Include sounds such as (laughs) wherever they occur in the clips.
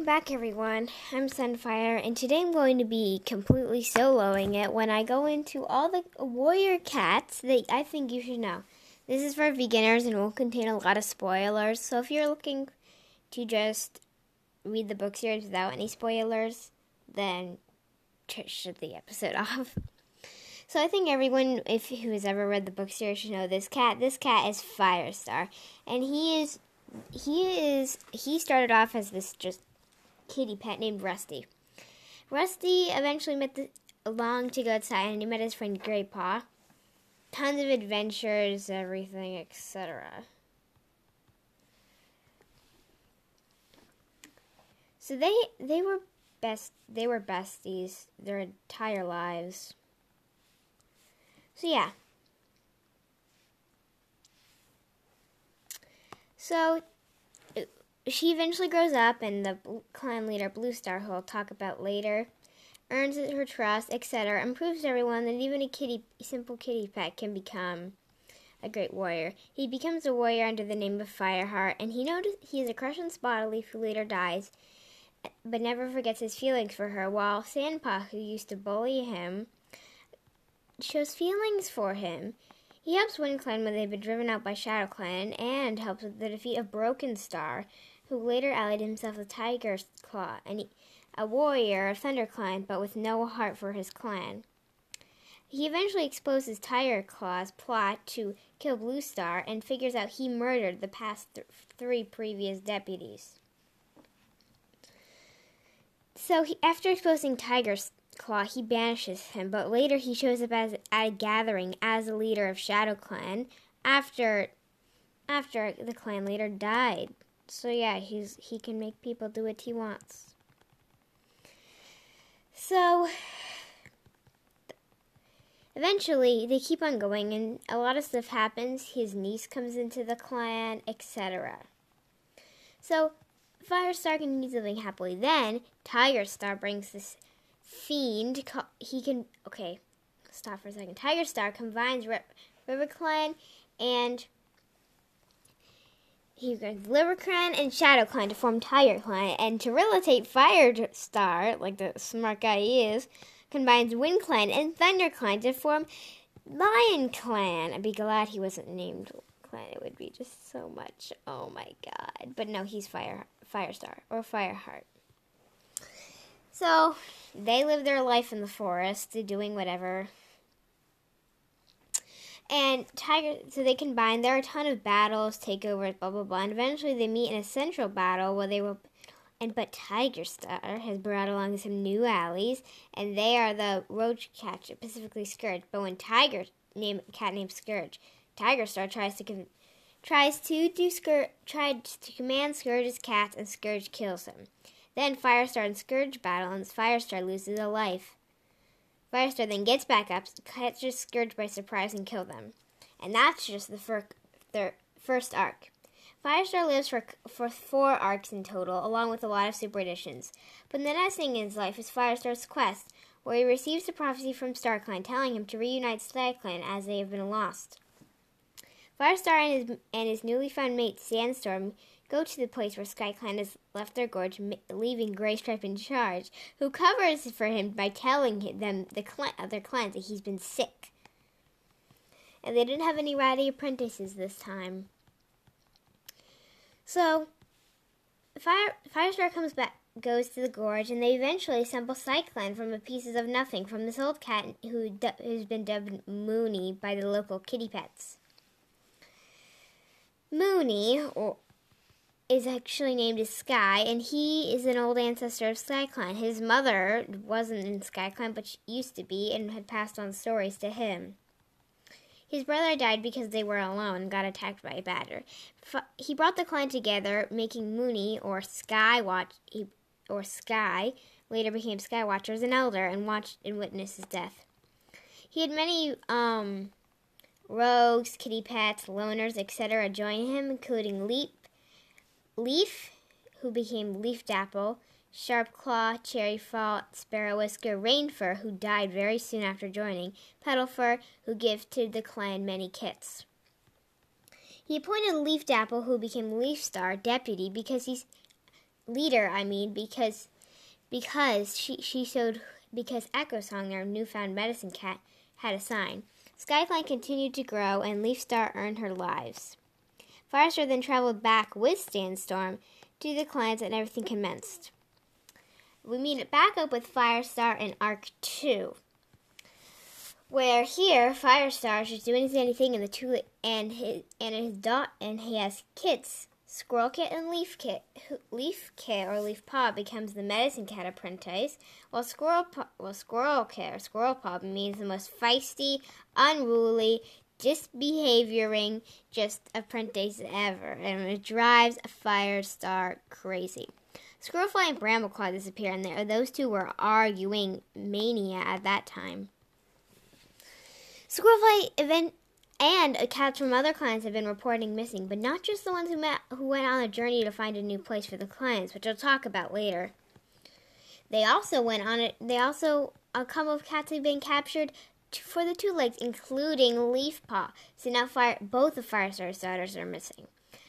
welcome back, everyone. I'm Sunfire, and today I'm going to be completely soloing it when I go into all the warrior cats that I think you should know. This is for beginners and will contain a lot of spoilers, so if you're looking to just read the book series without any spoilers, then shut the episode (laughs) off. So I think everyone, if who has ever read the book series, should know this cat. This cat is Firestar, and he is he is he started off as this just kitty pet named Rusty. Rusty eventually met the to go outside and he met his friend Graypaw. Tons of adventures, everything, etc. So they they were best they were besties their entire lives. So yeah. So she eventually grows up, and the clan leader Blue Star, who I'll talk about later, earns her trust, etc., and proves to everyone that even a kitty, simple kitty pet can become a great warrior. He becomes a warrior under the name of Fireheart, and he notices he has a crush on Spottedleaf, who later dies, but never forgets his feelings for her. While Sandpaw, who used to bully him, shows feelings for him. He helps WindClan when they've been driven out by ShadowClan, and helps with the defeat of Broken Star, who later allied himself with Tiger Claw, and a warrior of ThunderClan, but with no heart for his clan. He eventually exposes Tiger Claw's plot to kill Blue Star and figures out he murdered the past th- three previous deputies. So, he, after exposing Tiger Claw, he banishes him, but later he shows up as, at a gathering as a leader of Shadow Clan after after the clan leader died. So yeah, he's he can make people do what he wants. So eventually they keep on going and a lot of stuff happens. His niece comes into the clan, etc. So Firestar continues living happily. Then Tiger Star brings this fiend. He can okay. Stop for a second. Tiger Star combines River Clan and he uses RiverClan and ShadowClan to form Tiger Clan, and to realitate Firestar, like the smart guy he is, combines Wind Clan and Thunder Clan to form Lion Clan. I'd be glad he wasn't named Clan. It would be just so much. Oh my god! But no, he's Fire Firestar or Fireheart. So they live their life in the forest, doing whatever and Tiger, so they combine. There are a ton of battles, takeovers, blah blah blah, and eventually they meet in a central battle where they will. And but Tiger Star has brought along some new allies, and they are the roach catcher, specifically Scourge. But when Tiger name cat named Scourge, Tiger Star tries to con- tries to do Scourge tried to command Scourge's cats, and Scourge kills him. Then Firestar and Scourge battle, and Firestar loses a life. Firestar then gets back up, catches Scourge by surprise, and kills them. And that's just the fir- their first arc. Firestar lives for, for four arcs in total, along with a lot of super editions. But the next thing in his life is Firestar's quest, where he receives a prophecy from StarClan telling him to reunite SkyClan as they have been lost. Firestar and his, and his newly found mate Sandstorm go to the place where SkyClan has left their gorge, leaving Graystripe in charge, who covers for him by telling them the cl- other clans that he's been sick. And they didn't have any ratty apprentices this time. So, Fire, Firestar comes back, goes to the gorge, and they eventually assemble SkyClan from the pieces of nothing from this old cat who who's been dubbed Mooney by the local kitty pets. Mooney, or is actually named Sky, and he is an old ancestor of SkyClan. His mother wasn't in SkyClan, but she used to be, and had passed on stories to him. His brother died because they were alone and got attacked by a badger. He brought the clan together, making Mooney or Sky Watch or Sky later became Skywatcher as an elder and watched and witnessed his death. He had many um, rogues, kitty pets, loners, etc. join him, including Leap, Leaf, who became Leaf Dapple, Sharpclaw, Cherryfall, Sparrow Whisker, Rainfur, who died very soon after joining, Petalfur, who gifted the clan many kits. He appointed Leaf Dapple, who became Leaf Star, deputy because he's leader, I mean, because because she she showed because Echo Song, their newfound medicine cat, had a sign. Skyclan continued to grow, and Leaf Star earned her lives. Firestar then traveled back with Sandstorm to the clans, and everything commenced. We meet it back up with Firestar in Arc 2. Where here, Firestar is doing his anything, and the two and his and his dot and he has kits Squirrel Kit and Leaf Kit. Leaf Kit or Leaf Paw becomes the medicine cat apprentice, while Squirrel Paw, well, Squirrel Kit or Squirrel Paw means the most feisty, unruly, disbehavioring, just apprentice ever, and it drives a Firestar crazy. Squirrelflight and Brambleclaw disappear, and there, those two were arguing mania at that time. Squirrelflight event and a cats from other clans have been reporting missing, but not just the ones who met who went on a journey to find a new place for the clans, which I'll talk about later. They also went on it. They also a couple of cats have been captured for the two legs, including Leafpaw. So now fire, both of Firestar's daughters are missing.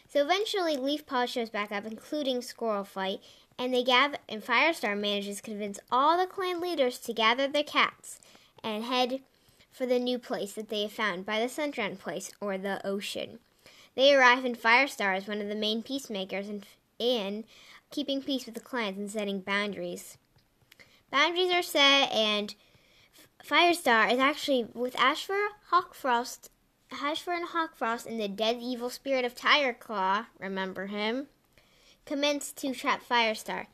So eventually, Leafpaw shows back up, including Squirrel Flight, and they gather. And Firestar manages to convince all the clan leaders to gather their cats and head for the new place that they have found by the Sunshine Place or the ocean. They arrive and Firestar is one of the main peacemakers in, in keeping peace with the clans and setting boundaries. Boundaries are set, and Firestar is actually with Ashfur, Hawkfrost, Ashfur and Hawkfrost, and the dead evil spirit of Tigerclaw. Remember him? Commence to trap Firestar.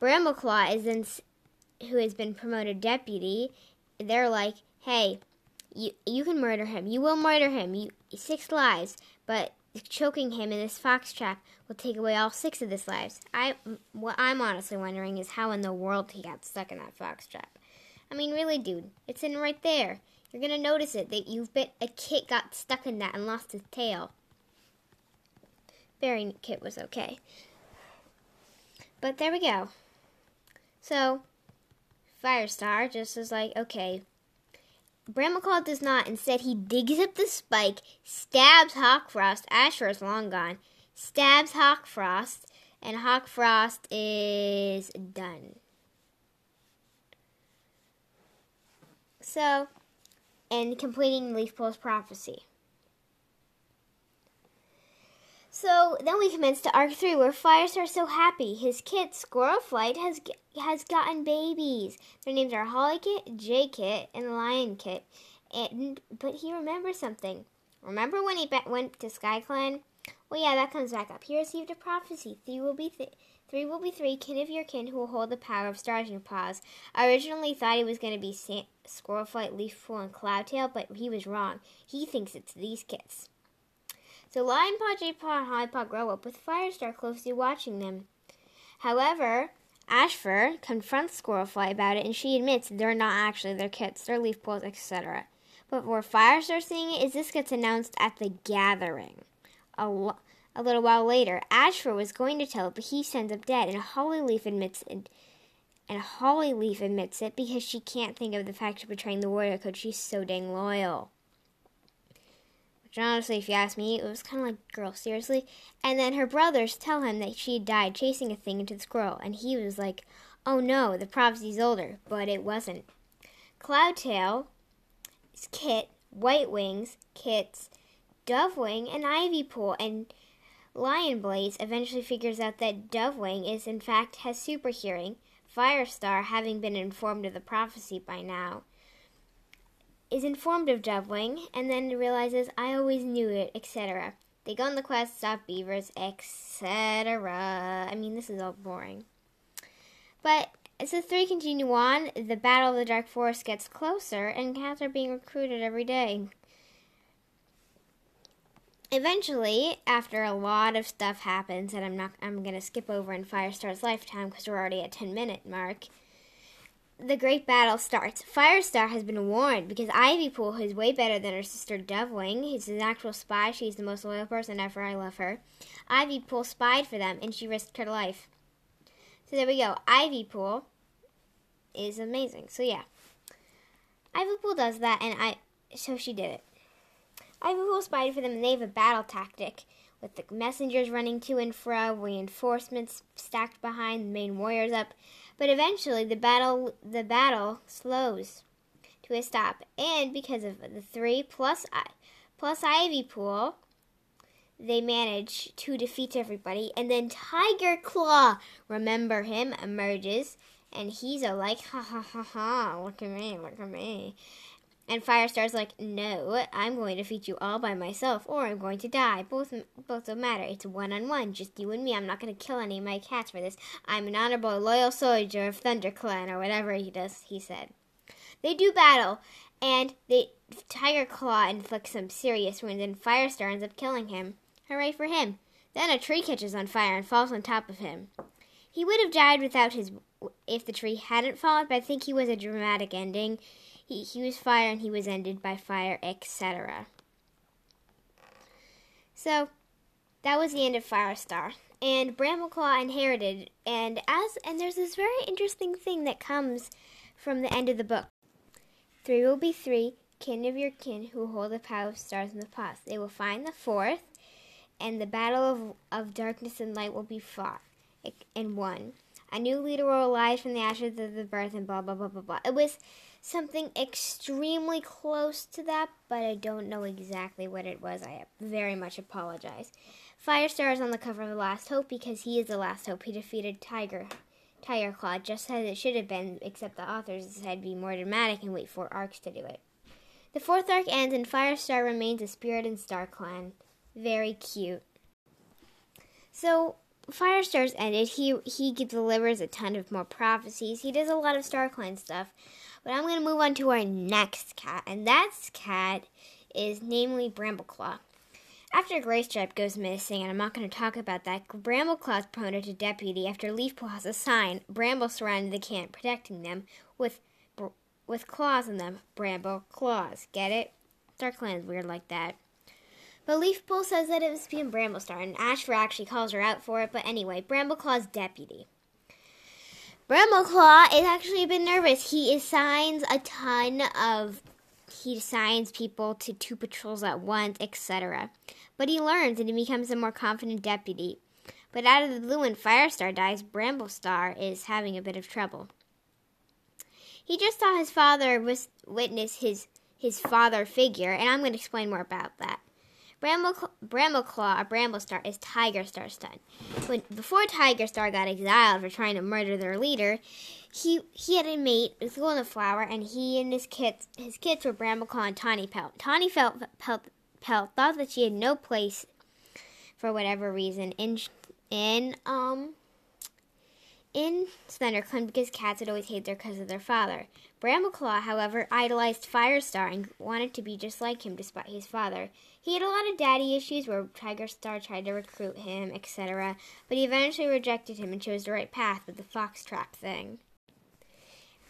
Brambleclaw is then, who has been promoted deputy. They're like, "Hey, you you can murder him. You will murder him. You six lives, but choking him in this fox trap will take away all six of his lives. I what I'm honestly wondering is how in the world he got stuck in that fox trap. I mean, really, dude, it's in right there. You're gonna notice it that you've been a kit got stuck in that and lost his tail. Berry Kit was okay. But there we go. So, Firestar just was like, okay, Brambleclaw does not. Instead, he digs up the spike, stabs Hawkfrost. Ashfur is long gone. Stabs Hawkfrost, and Hawkfrost is done. So, and completing Leaf Leafpool's prophecy. So then we commence to Arc 3, where Firestar so happy. His kit, Squirrel Flight, has has gotten babies. Their names are Holly Kit, Jay Kit, and Lion Kit. And but he remembers something. Remember when he went to SkyClan? Well, yeah, that comes back up. He received a prophecy. Three will be th- three will be three kin of your kin who will hold the power of stars in your paws. I originally thought it was going to be Sa- Squirrel Flight, Leafpool, and Cloudtail, but he was wrong. He thinks it's these kits. So Lion Paw, Jay Paw, and Holly Paw grow up with Firestar closely watching them. However, Ashfur confronts Squirrelflight about it, and she admits they're not actually their kits, they're leaf pools, etc. But where Firestar seeing it is this gets announced at the gathering. A, a little while later, Ashfur was going to tell it, but he ends up dead, and Hollyleaf admits it. And Hollyleaf admits it because she can't think of the fact of betraying the warrior code. She's so dang loyal. Which honestly, if you ask me, it was kind of like, girl, seriously? And then her brothers tell him that she died chasing a thing into the squirrel, and he was like, oh no, the prophecy's older, but it wasn't. Cloudtail, is Kit, White Wings, Kits, Dovewing, and Ivypool, and Lion Blaze eventually figures out that Dovewing is in fact has super hearing, Firestar having been informed of the prophecy by now is informed of Dovewing and then realizes I always knew it, etc. They go on the quest, stop beavers, etc. I mean, this is all boring. But as the three continue on, the Battle of the Dark Forest gets closer, and cats are being recruited every day. Eventually, after a lot of stuff happens that I'm not, I'm gonna skip over in Firestar's lifetime because we're already at 10 minute mark the great battle starts. Firestar has been warned because Ivypool, who's way better than her sister Dovewing, is an actual spy. She's the most loyal person ever. I love her. Ivypool spied for them, and she risked her life. So there we go. Ivypool is amazing. So yeah, Ivypool does that, and I so she did it. Ivypool spider for them, and they have a battle tactic with the messengers running to and fro, reinforcements stacked behind the main warriors up. But eventually, the battle the battle slows to a stop, and because of the three plus plus Ivy pool, they manage to defeat everybody. And then Tiger Claw, remember him, emerges, and he's a like, ha ha ha ha, look at me, look at me. And Firestar's like, no, I'm going to feed you all by myself, or I'm going to die. Both both don't matter. It's one on one, just you and me. I'm not going to kill any of my cats for this. I'm an honorable, loyal soldier of ThunderClan, or whatever he does. He said. They do battle, and they Tiger Claw inflicts some serious wounds, and Firestar ends up killing him. Hooray for him! Then a tree catches on fire and falls on top of him. He would have died without his if the tree hadn't fallen, but I think he was a dramatic ending. He, he was fire and he was ended by fire, etc. So that was the end of Firestar. And Brambleclaw inherited and as and there's this very interesting thing that comes from the end of the book. Three will be three, kin of your kin who hold the power of stars in the past. They will find the fourth, and the battle of, of darkness and light will be fought and won. A new leader will arise from the ashes of the birth and blah blah blah blah blah. It was something extremely close to that, but I don't know exactly what it was. I very much apologize. Firestar is on the cover of The Last Hope because he is the last hope. He defeated Tiger Tiger Claw just as it should have been, except the authors decided to be more dramatic and wait for arcs to do it. The fourth arc ends and Firestar remains a spirit in Star Clan. Very cute. So Firestar's ended. He he delivers a ton of more prophecies. He does a lot of Star StarClan stuff. But I'm going to move on to our next cat, and that cat is namely Brambleclaw. After Graystripe goes missing, and I'm not going to talk about that, Brambleclaw is promoted to deputy after Leafpool has a sign. Bramble surrounded the camp, protecting them with with claws in them. Bramble claws. Get it? StarClan is weird like that. But Leafpool says that it was being Bramblestar, and Ashfur actually calls her out for it. But anyway, Brambleclaw's deputy. Brambleclaw is actually a bit nervous. He assigns a ton of he assigns people to two patrols at once, etc. But he learns and he becomes a more confident deputy. But out of the blue, when Firestar dies, Bramblestar is having a bit of trouble. He just saw his father witness his his father figure, and I'm going to explain more about that. Bramble, Brambleclaw, or Bramblestar, is Tiger Star's son. When before Tiger Star got exiled for trying to murder their leader, he he had a mate with Golden Flower, and he and his kids his kids were Brambleclaw and Tawny Pelt. Tawny Pelt, Pelt, Pelt thought that she had no place for whatever reason in in um in ThunderClan because cats had always hated their because of their father. Brambleclaw, however, idolized Firestar and wanted to be just like him despite his father. He had a lot of daddy issues where Tiger Star tried to recruit him, etc., but he eventually rejected him and chose the right path with the foxtrot thing.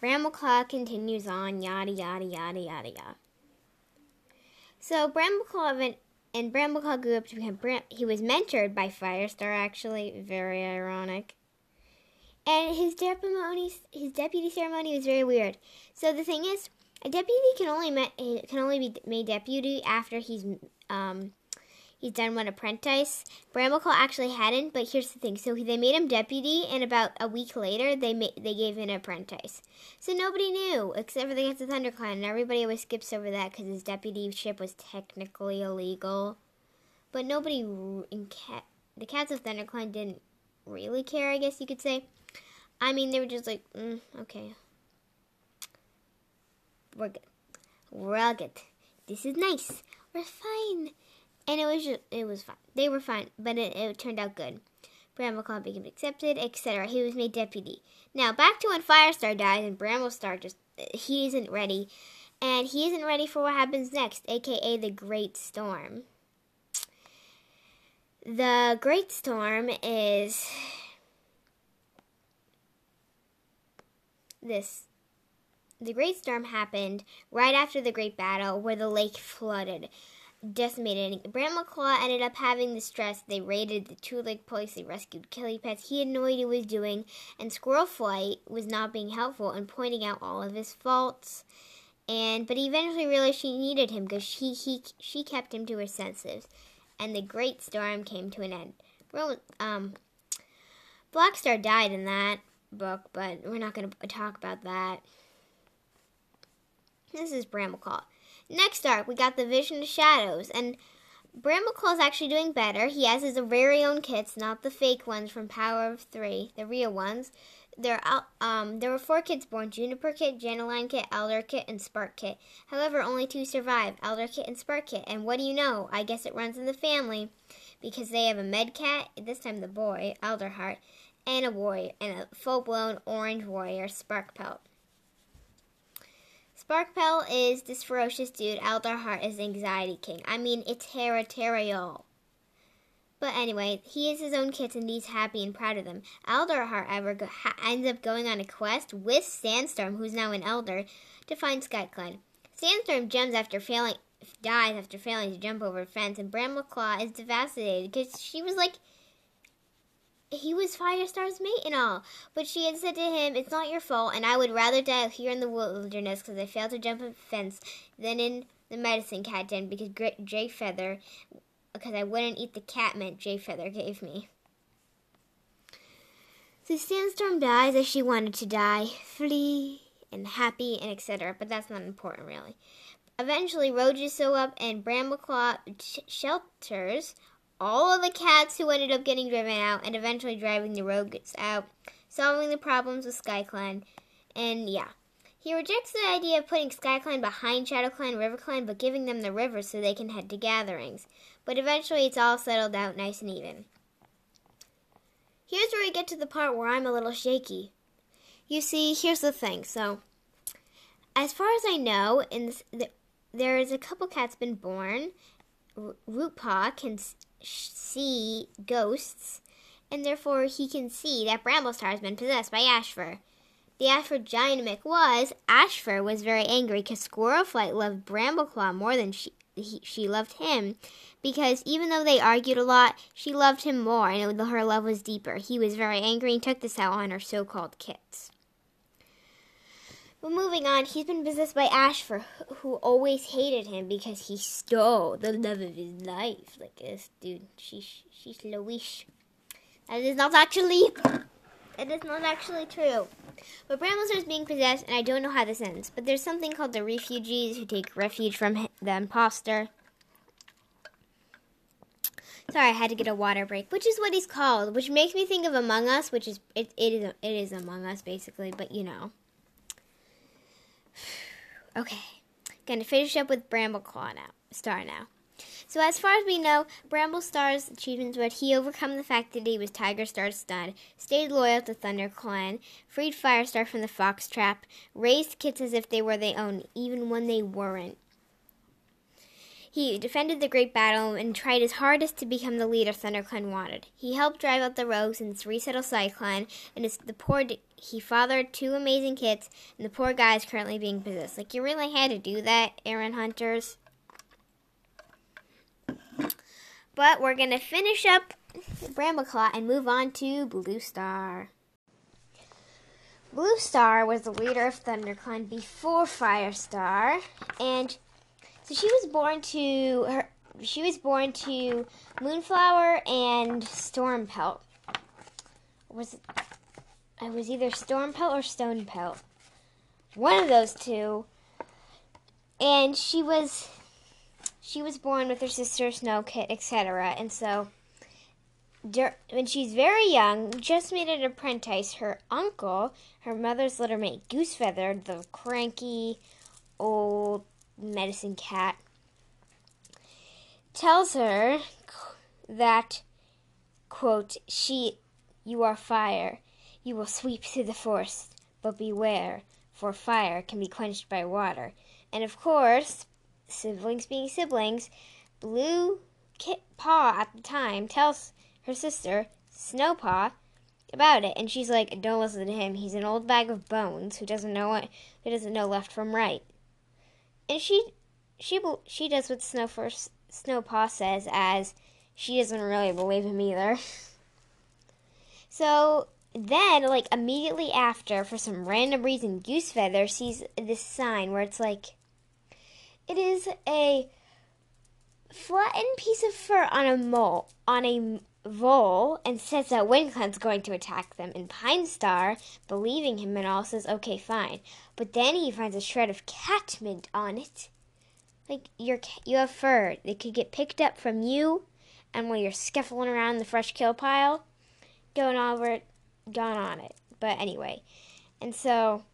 Brambleclaw continues on, yada yada yada yada yada. So Brambleclaw and Brambleclaw grew up to become Bram- he was mentored by Firestar actually, very ironic. And his deputy his deputy ceremony was very weird. So the thing is, a deputy can only can only be made deputy after he's um he's done one apprentice. Brambleclaw actually hadn't, but here's the thing: so they made him deputy, and about a week later, they ma- they gave him an apprentice. So nobody knew except for the Cats of ThunderClan, and everybody always skips over that because his deputyship was technically illegal. But nobody in the Cats of ThunderClan didn't really care, I guess you could say. I mean, they were just like, mm, okay, we're good. We're all good. This is nice. We're fine. And it was just, it was fine. They were fine, but it, it turned out good. Brambleclaw became accepted, etc. He was made deputy. Now back to when Firestar dies and Bramblestar just he isn't ready, and he isn't ready for what happens next, aka the Great Storm. The Great Storm is this the Great Storm happened right after the Great Battle, where the lake flooded, decimated. Brambleclaw ended up having the stress. They raided the two lake place. They rescued Kitty Pets. He had no idea what he was doing, and Squirrel Flight was not being helpful and pointing out all of his faults. And but he eventually realized she needed him because she he she kept him to her senses. and the great storm came to an end. Um, Blackstar died in that book, but we're not going to talk about that. This is Brambleclaw. Next arc, we got the Vision of Shadows, and Brambleclaw is actually doing better. He has his very own kits, not the fake ones from Power of Three, the real ones. There, um, there were four kids born: Juniper Kit, Jennaline Kit, Alder Kit, and Spark Kit. However, only two survive: Alder Kit and Spark Kit. And what do you know? I guess it runs in the family because they have a med cat. This time, the boy, Alderheart, and a warrior, and a full-blown orange warrior, Sparkpelt. Sparkpelt is this ferocious dude. Alderheart is Anxiety King. I mean, it's territorial. But anyway, he has his own kits and he's happy and proud of them. Alder, however, go, ha, ends up going on a quest with Sandstorm, who's now an Elder, to find SkyClan. Sandstorm jumps after failing, dies after failing to jump over a fence, and Brambleclaw is devastated because she was like, he was Firestar's mate and all. But she had said to him, It's not your fault, and I would rather die out here in the wilderness because I failed to jump a fence than in the medicine cat den because Jay Feather because I wouldn't eat the catmint Jay Feather gave me. So Sandstorm dies as she wanted to die, flee and happy and etc. But that's not important really. Eventually, Roaches show up and Brambleclaw sh- shelters all of the cats who ended up getting driven out and eventually driving the rogues out, solving the problems with SkyClan. And yeah. He rejects the idea of putting SkyClan behind ShadowClan and RiverClan, but giving them the river so they can head to gatherings but eventually it's all settled out nice and even. Here's where we get to the part where I'm a little shaky. You see, here's the thing. So, as far as I know, in this, the, there is a couple cats been born. R- Rootpaw can see ghosts, and therefore he can see that Bramblestar has been possessed by Ashfur. The Ashfur dynamic was Ashfur was very angry because Squirrelflight loved Brambleclaw more than she he, she loved him, because even though they argued a lot, she loved him more and her love was deeper. He was very angry and took this out on her so called kits. But moving on, he's been possessed by Ashfur, who always hated him because he stole the love of his life. Like this dude, she's she's Louise. That is not actually that is not actually true. But Bramblestar is being possessed, and I don't know how this ends. But there's something called the refugees who take refuge from the imposter. Sorry, I had to get a water break, which is what he's called, which makes me think of Among Us, which is it, it is it is Among Us basically, but you know. Okay, gonna finish up with Brambleclaw now, Star now. So as far as we know, Bramblestar's achievements were he overcome the fact that he was Tiger Star's stud, stayed loyal to Thunder Clan, freed Firestar from the fox trap, raised kits as if they were their own, even when they weren't. He defended the great battle and tried his hardest to become the leader ThunderClan wanted. He helped drive out the rogues and resettle SkyClan, and the poor he fathered two amazing kits, and the poor guy is currently being possessed. Like you really had to do that, Erin Hunters. But we're gonna finish up Brambleclaw and move on to Blue Star. Blue Star was the leader of ThunderClan before Firestar, and so she was born to her. She was born to Moonflower and Stormpelt. Was it, I was either Stormpelt or Stonepelt. One of those two. And she was she was born with her sister Snowkit, etc. And so when she's very young, just made an apprentice. Her uncle, her mother's little mate, Goosefeather, the cranky old medicine cat, tells her that, quote, she, you are fire. You will sweep through the forest, but beware, for fire can be quenched by water. And of course, siblings being siblings, Blue Kit Paw at the time tells her sister, Snowpaw, about it, and she's like, "Don't listen to him. He's an old bag of bones who doesn't know what who doesn't know left from right." And she she she does what Snow first Snowpaw says, as she doesn't really believe him either. (laughs) so then, like immediately after, for some random reason, Goosefeather sees this sign where it's like it is a flattened piece of fur on a mole on a vole and says that WindClan's going to attack them. And Pine Star, believing him and all, says, "Okay, fine." But then he finds a shred of catmint on it. Like your you have fur, that could get picked up from you, and while you're scuffling around the fresh kill pile, going over it, gone on it. But anyway, and so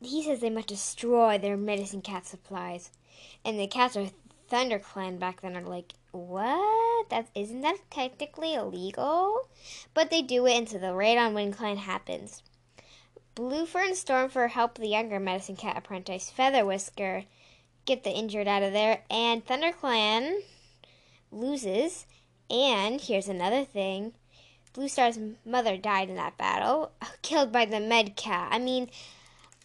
he says they must destroy their medicine cat supplies, and the cats of ThunderClan back then are like, what? That isn't that technically illegal? But they do it, and so the raid on WindClan happens. Bluefur and Stormfur help the younger medicine cat apprentice Featherwhisker get the injured out of there, and ThunderClan loses. And here's another thing. Bluestar's mother died in that battle, (laughs) killed by the med cat. I mean,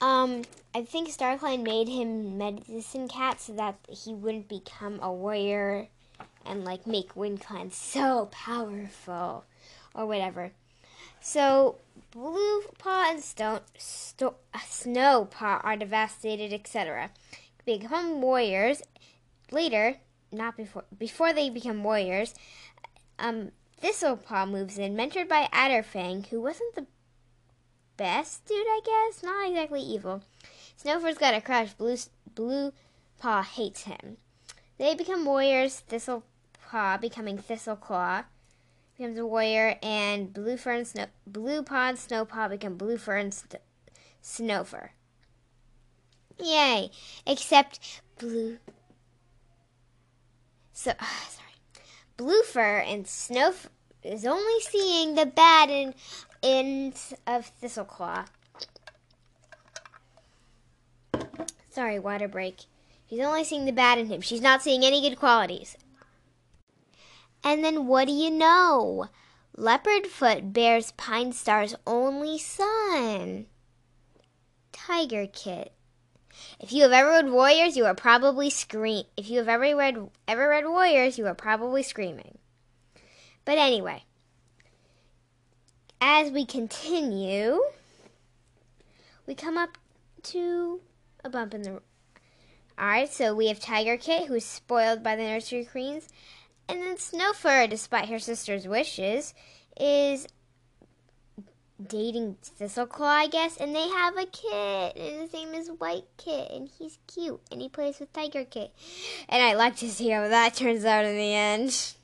um, I think StarClan made him medicine cat so that he wouldn't become a warrior and like make WindClan so powerful or whatever. So Blue Paw and Stone Sto- Snow Paw are devastated, etc. Become warriors later, not before. Before they become warriors, um, Thistlepaw moves in, mentored by Adderfang, who wasn't the best dude, I guess. Not exactly evil. Snowfur's got a crush. Blue, Blue Paw hates him. They become warriors. Thistlepaw becoming Thistleclaw becomes a warrior, and Blue Fern, Snow, Blue Paw and Snowpaw become Blue Fern, St- Snowfur. Yay! Except Blue. So uh, (sighs) sorry, Bluefur and Snow is only seeing the bad in ends of Thistleclaw. Sorry, water break. She's only seeing the bad in him. She's not seeing any good qualities. And then what do you know? Leopardfoot bears Pine Star's only son, Tiger Kit. If you have ever read Warriors, you are probably scream. If you have ever read ever read Warriors, you are probably screaming. But anyway, as we continue, we come up to a bump in the. Alright, so we have Tiger Kit, who's spoiled by the nursery queens, and then Snowfur, despite her sister's wishes, is dating Thistleclaw, I guess, and they have a kit, and his name is White Kit, and he's cute, and he plays with Tiger Kit. And I'd like to see how that turns out in the end.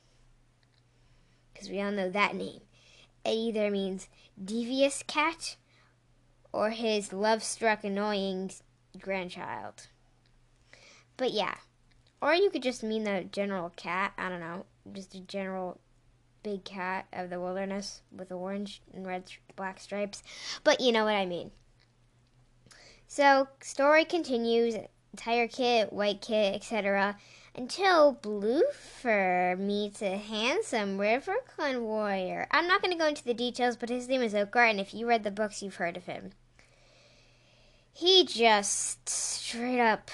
Because we all know that name. It either means devious cat or his love struck, annoying grandchild. But yeah. Or you could just mean the general cat. I don't know. Just a general big cat of the wilderness with orange and red black stripes. But you know what I mean. So, story continues. Tiger Kit, White Kit, etc. Until Bluefur meets a handsome RiverClan warrior. I'm not going to go into the details, but his name is Oakheart, and if you read the books, you've heard of him. He just straight up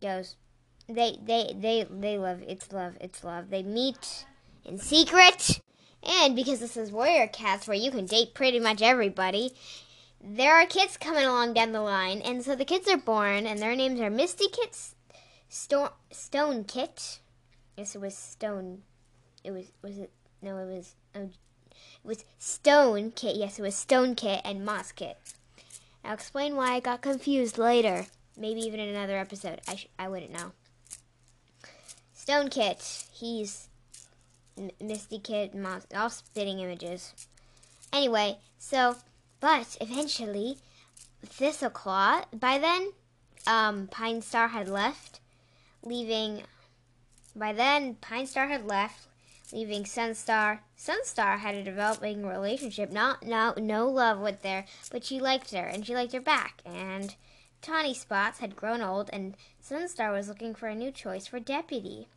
goes. They they they they love it's love it's love. They meet in secret, and because this is Warrior Cats, where you can date pretty much everybody, there are kids coming along down the line, and so the kids are born, and their names are Misty Kit, Sto- Stone Kit. Yes, it was Stone. It was was it? No, it was. Oh, it was Stone Kit. Yes, it was Stone Kit and Moss Kit. I'll explain why I got confused later. Maybe even in another episode. I sh- I wouldn't know. Stone Kit. He's M- Misty Kit. Moss. All spitting images. Anyway, so but eventually, Thistleclaw. By then, um, Pine Star had left, leaving. By then, Pine Star had left, leaving Sunstar. Sunstar had a developing relationship, not no no love with her, but she liked her and she liked her back. And Tawny Spots had grown old, and Sunstar was looking for a new choice for deputy.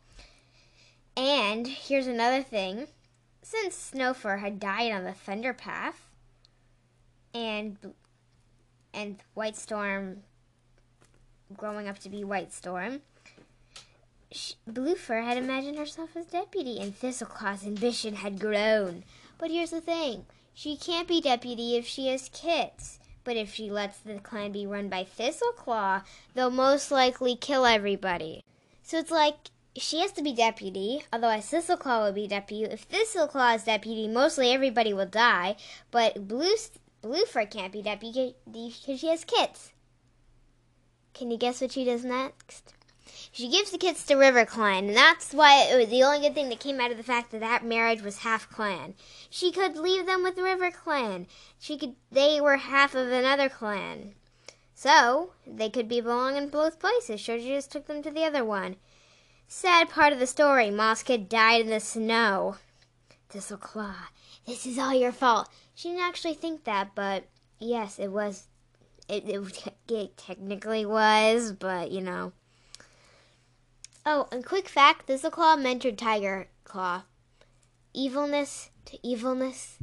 And here's another thing: since Snowfur had died on the Thunder Path, and and White Storm growing up to be White Storm, Bluefur had imagined herself as deputy, and Thistleclaw's ambition had grown. But here's the thing she can't be deputy if she has kits. But if she lets the clan be run by Thistleclaw, they'll most likely kill everybody. So it's like she has to be deputy, otherwise Thistleclaw will be deputy. If Thistleclaw is deputy, mostly everybody will die, but Blue Bluefur can't be deputy because she has kits. Can you guess what she does next? She gives the kids to River Clan, and that's why it was the only good thing that came out of the fact that that marriage was half clan. She could leave them with River Clan. She could. They were half of another clan, so they could be belong in both places. So she just took them to the other one. Sad part of the story: Kid died in the snow. Thistleclaw, this is all your fault. She didn't actually think that, but yes, it was. It, it, it (laughs) technically was, but you know. Oh, and quick fact Thistleclaw mentored Tiger Claw. Evilness to evilness.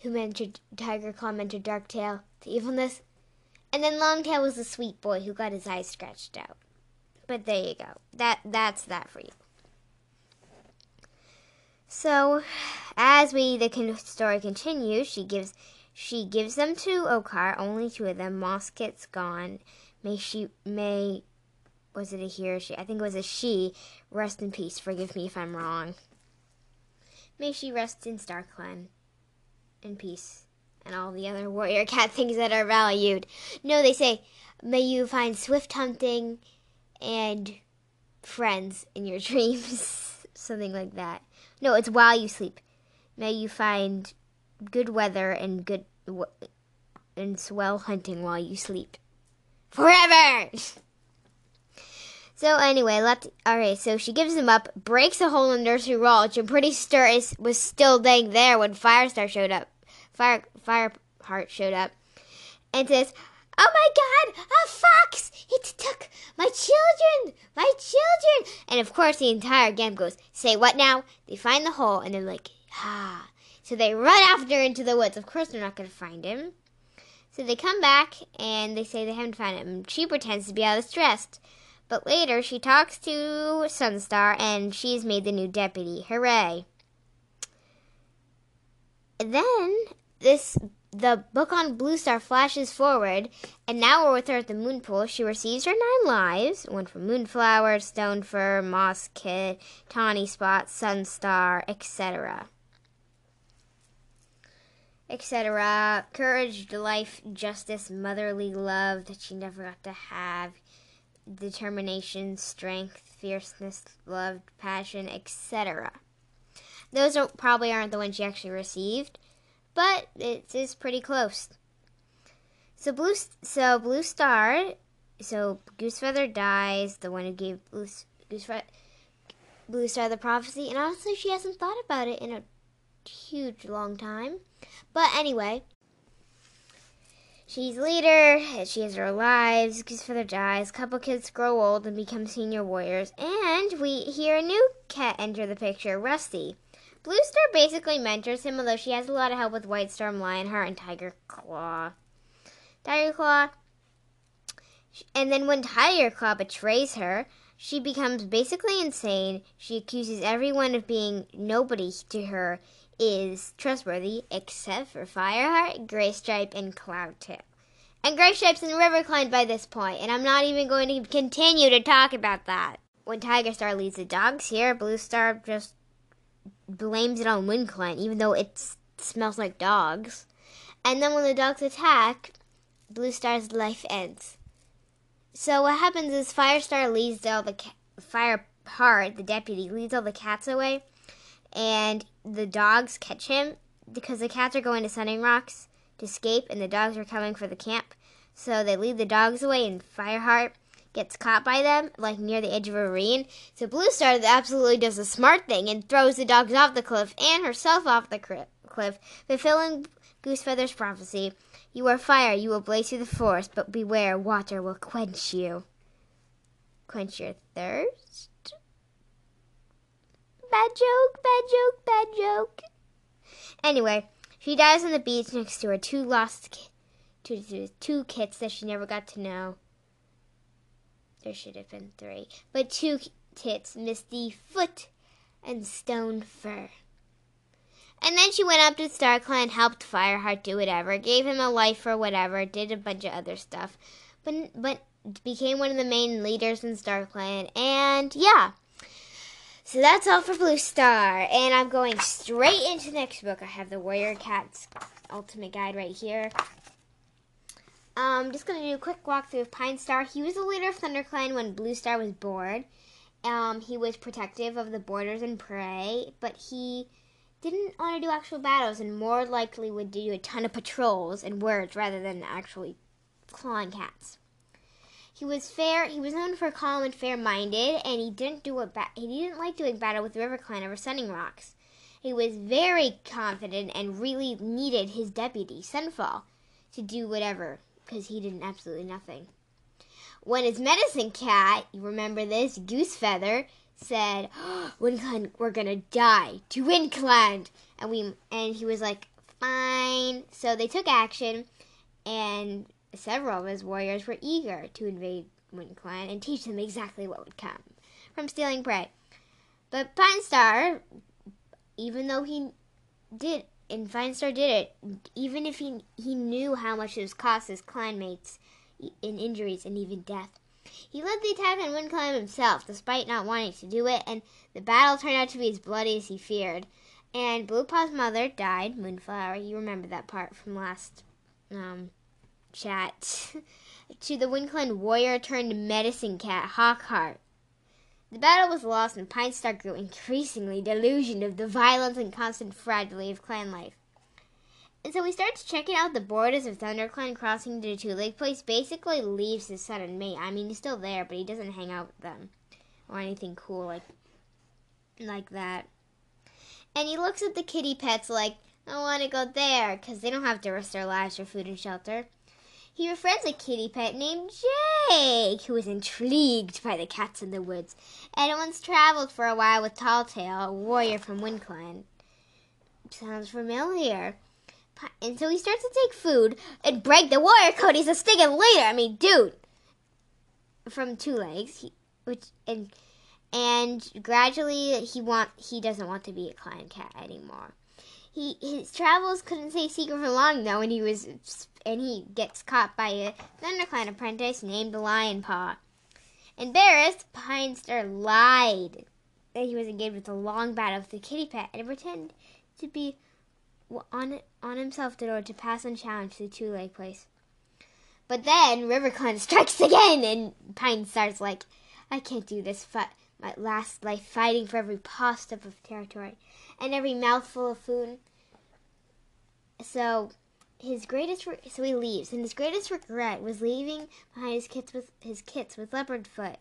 Who mentored Tiger Claw mentored Darktail to evilness. And then Longtail was the sweet boy who got his eyes scratched out. But there you go. That that's that for you. So, as we the story continues, she gives she gives them to Oakheart, Only two of them. Moss Kit's gone. May she may was it a he or she? I think it was a she. Rest in peace. Forgive me if I'm wrong. May she rest in StarClan. In peace. And all the other warrior cat things that are valued. No, they say, may you find swift hunting and friends in your (laughs) dreams. Something like that. No, it's while you sleep. May you find good weather and good and swell hunting while you sleep. Forever! (laughs) So anyway, let alright, so she gives him up, breaks a hole in Nursery Wall, which I'm pretty sure is, was still dang there when Firestar showed up. Fire Fireheart showed up. And says, Oh my god, a fox! It took my children! My children! And of course the entire game goes, Say what now? They find the hole and they're like, ah. So they run after into the woods. Of course they're not gonna find him. So they come back and they say they haven't found him. She pretends to be all distressed. But later, she talks to Sunstar and she's made the new deputy. Hooray! Then this the book on Blue Star flashes forward, and now we're with her at the moon pool. She receives her nine lives one from Moonflower, Stonefur, Moss Kit, Tawny Spot, Sunstar, etc. etc. Courage, life, justice, motherly love that she never got to have determination, strength, fierceness, love, passion, etc. Those are, probably aren't the ones she actually received, but it is pretty close. So blue, so blue star, so Goosefeather dies. The one who gave blue Goosefeather, blue star the prophecy, and honestly, she hasn't thought about it in a huge long time. But anyway, She's leader, she has her lives, Goosefeather dies, couple kids grow old and become senior warriors, and we hear a new cat enter the picture, Rusty. Blue Star basically mentors him, although she has a lot of help with White Storm, Lionheart, and Tiger Claw. Tiger Claw. And then when Tiger Claw betrays her, she becomes basically insane. She accuses everyone of being nobody to her, is trustworthy except for Fireheart, Graystripe, and Cloudtail. And Graystripe's in RiverClan by this point, and I'm not even going to continue to talk about that. When Tiger Star leads the dogs here, Blue Star just blames it on WindClan, even though it smells like dogs. And then when the dogs attack, Blue Star's life ends. So what happens is Firestar leads all the ca- Fireheart, the deputy, leads all the cats away, and the dogs catch him because the cats are going to Sunning Rocks to escape, and the dogs are coming for the camp. So they lead the dogs away, and Fireheart gets caught by them, like near the edge of a ravine. So Blue Star absolutely does a smart thing and throws the dogs off the cliff and herself off the cliff, fulfilling Goosefeather's prophecy. You are fire, you will blaze through the forest, but beware, water will quench you. Quench your thirst? Bad joke, bad joke, bad joke. Anyway, she dies on the beach next to her two lost ki- two, two kits that she never got to know. There should have been three, but two tits, Misty Foot and Stone Fur. And then she went up to StarClan, helped Fireheart do whatever, gave him a life or whatever, did a bunch of other stuff, but but became one of the main leaders in StarClan, and yeah. So that's all for Blue Star, and I'm going straight into the next book. I have the Warrior Cats Ultimate Guide right here. I'm um, just going to do a quick walkthrough of Pine Star. He was the leader of ThunderClan when Blue Star was born. Um, he was protective of the borders and prey, but he didn't want to do actual battles and more likely would do a ton of patrols and words rather than actually clawing cats. He was fair. He was known for calm and fair-minded, and he didn't do a ba- he didn't like doing battle with RiverClan over Sunning Rocks. He was very confident and really needed his deputy Sunfall to do whatever because he did absolutely nothing. When his medicine cat, you remember this, Goosefeather, said, oh, "WindClan, we're gonna die to WindClan," and we and he was like, "Fine." So they took action, and several of his warriors were eager to invade WindClan and teach them exactly what would come from stealing prey. But Pine Star, even though he did, and Pine Star did it, even if he he knew how much it was cost his clanmates in injuries and even death. He led the attack on WindClan himself, despite not wanting to do it, and the battle turned out to be as bloody as he feared. And Blue Paw's mother died, Moonflower. You remember that part from last um, chat. (laughs) to the WindClan warrior turned medicine cat, Hawkheart. The battle was lost, and Pine Star grew increasingly delusioned of the violence and constant fragility of clan life. And so he starts checking out the borders of ThunderClan crossing to Twoleg Place. Basically leaves his son and mate. I mean, he's still there, but he doesn't hang out with them or anything cool like like that. And he looks at the kitty pets like, I want to go there because they don't have to risk their lives for food and shelter. He befriends a kitty pet named Jake, who is intrigued by the cats in the woods, and once traveled for a while with Talltail, a warrior from WindClan. Sounds familiar. And so he starts to take food and break the warrior code. He's a stinking leader. I mean, dude. From two legs, he, which and and gradually he want he doesn't want to be a clan cat anymore. He his travels couldn't stay secret for long though, and he was and he gets caught by a ThunderClan apprentice named Lion Paw. Embarrassed, Pine Star lied that he was engaged with a long battle with the kitty pet and pretended to be on on himself in order to pass unchallenged to the Twoleg Place. But then RiverClan (laughs) strikes again, and Pine starts like, I can't do this. But my last life fighting for every paw step of territory and every mouthful of food. So his greatest re- so he leaves, and his greatest regret was leaving behind his kits with his kits with Leopardfoot,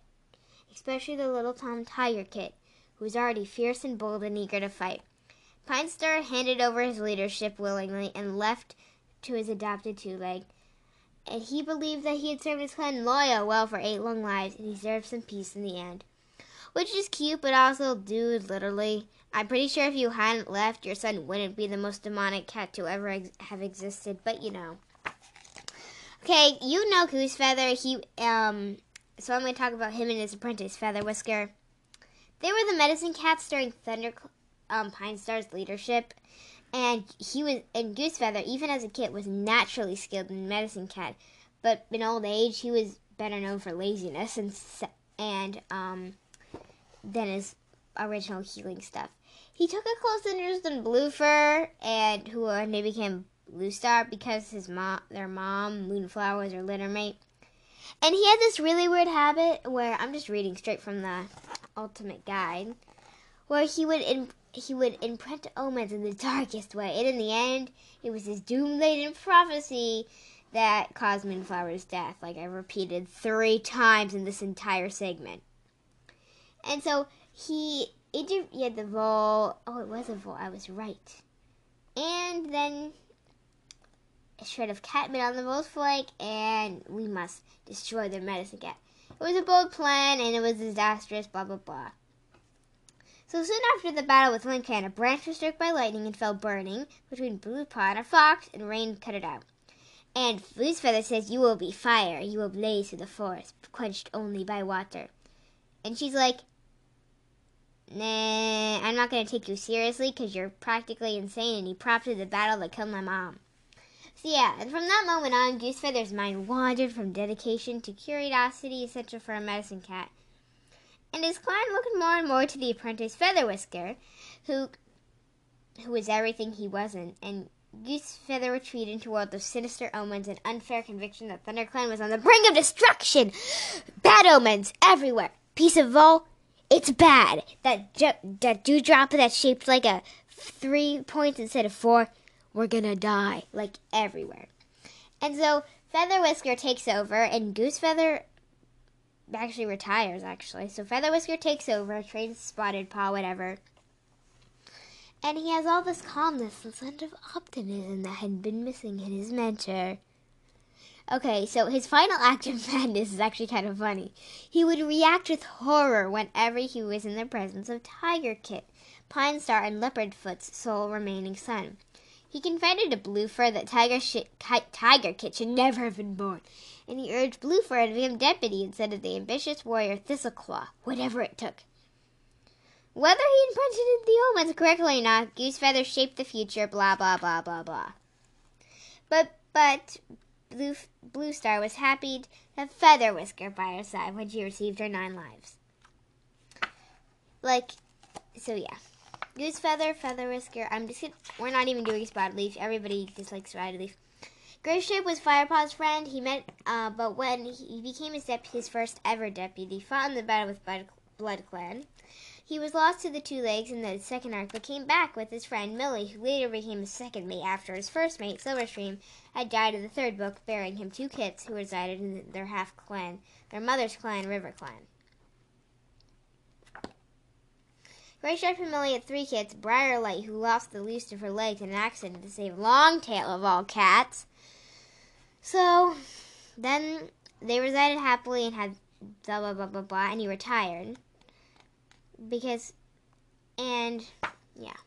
especially the little Tom Tiger kit, who was already fierce and bold and eager to fight. Pine Star handed over his leadership willingly and left to his adopted two leg. And he believed that he had served his clan loyal well for eight long lives, and he deserved some peace in the end. Which is cute, but also, dude, literally. I'm pretty sure if you hadn't left, your son wouldn't be the most demonic cat to ever ex- have existed, but you know. Okay, you know Goose Feather. He, um, so I'm going to talk about him and his apprentice, Feather Whisker. They were the medicine cats during Thunder, um, Pine Star's leadership, and he was and Goose Feather, even as a kid, was naturally skilled in medicine cat, but in old age he was better known for laziness and and um than his original healing stuff. He took a close interest in Bluefur, and who uh, they became Blue Star because his mom, their mom, Moonflower, was her litter mate. And he had this really weird habit where I'm just reading straight from the Ultimate Guide, where he would in, he would imprint omens in the (laughs) darkest way, and in the end, it was his doom-laden prophecy that caused Moonflower's death, like I repeated three times in this entire segment. And so he interviewed the vole. Oh, it was a vole. I was right. And then a shred of catmint on the vole's flank, and we must destroy their medicine cat. It was a bold plan, and it was disastrous. Blah blah blah. So soon after the battle with WindClan, a branch was struck by lightning and fell burning between Blue Paw and a fox, and rain cut it out. And Goosefeather says, You will be fire, you will blaze through the forest, quenched only by water. And she's like, nah, I'm not going to take you seriously because you're practically insane and you prompted the battle to kill my mom. So yeah, and from that moment on, Goosefeather's mind wandered from dedication to curiosity essential for a medicine cat. And his clan looked more and more to the apprentice Featherwhisker, who who was everything he wasn't, and Goosefeather retreated into a world of sinister omens and unfair conviction that ThunderClan was on the brink of destruction. Bad omens everywhere. Piece of all, it's bad. That ju- that dewdrop that's shaped like a three points instead of four, we're gonna die. Like everywhere. And so Feather Whisker takes over, and Goose Feather actually retires. Actually, so Feather Whisker takes over, trains Spotted Paw, whatever and he has all this calmness and sense of optimism that had been missing in his mentor. Okay, so his final act of (laughs) madness is actually kind of funny. He would react with horror whenever he was in the presence of Tiger Kit, Pine Star, and Leopardfoot's sole remaining son. He confided to Bluefur that Tiger, sh- Tiger Kit should never have been born, and he urged Bluefur to become deputy instead of the ambitious warrior Thistleclaw, whatever it took. Whether he interpreted the omens correctly or not, Goosefeather shaped the future, blah, blah, blah, blah, blah. But, but, Blue, Blue Star was happy to have Featherwhisker by her side when she received her nine lives. Like, so yeah. Goose Feather, Feather Whisker. I'm just we're not even doing Spotted Leaf. Everybody dislikes Spotted Leaf. Graystripe was Firepaw's friend. He met, uh, but when he became his, his first ever deputy, fought in the battle with Blood, Blood Clan. He was lost to the two legs in the second arc, but came back with his friend Millie, who later became his second mate after his first mate, Silverstream, had died in the third book, bearing him two kits who resided in their half clan, their mother's clan, River Clan. Graystripe and Millie had three kids, Briarlight, who lost the least of her legs in an accident to save Longtail of all cats. So, then they resided happily and had blah blah blah blah blah, and he retired because, and yeah,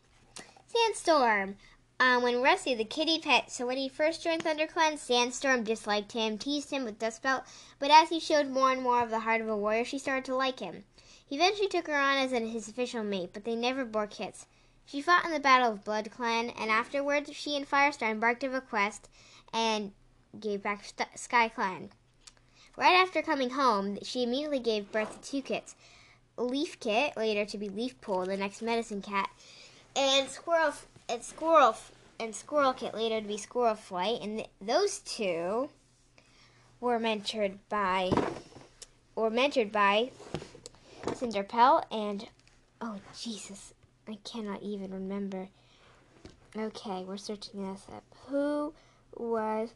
Sandstorm. Um, when Rusty, the kitty pet, so when he first joined ThunderClan, Sandstorm disliked him, teased him with Dustpelt, but as he showed more and more of the heart of a warrior, she started to like him. He eventually took her on as his official mate, but they never bore kits. She fought in the Battle of Blood Clan, and afterwards she and Firestar embarked on a quest and gave back Sky Clan. Right after coming home, she immediately gave birth to two kits, Leaf Kit, later to be Leaf Pool, the next medicine cat, and Squirrel and Squirrel and Squirrel Kit, later to be Squirrel Flight, and th- those two were mentored by were mentored by Cinderpelt and oh Jesus, I cannot even remember. Okay, we're searching this up. Who was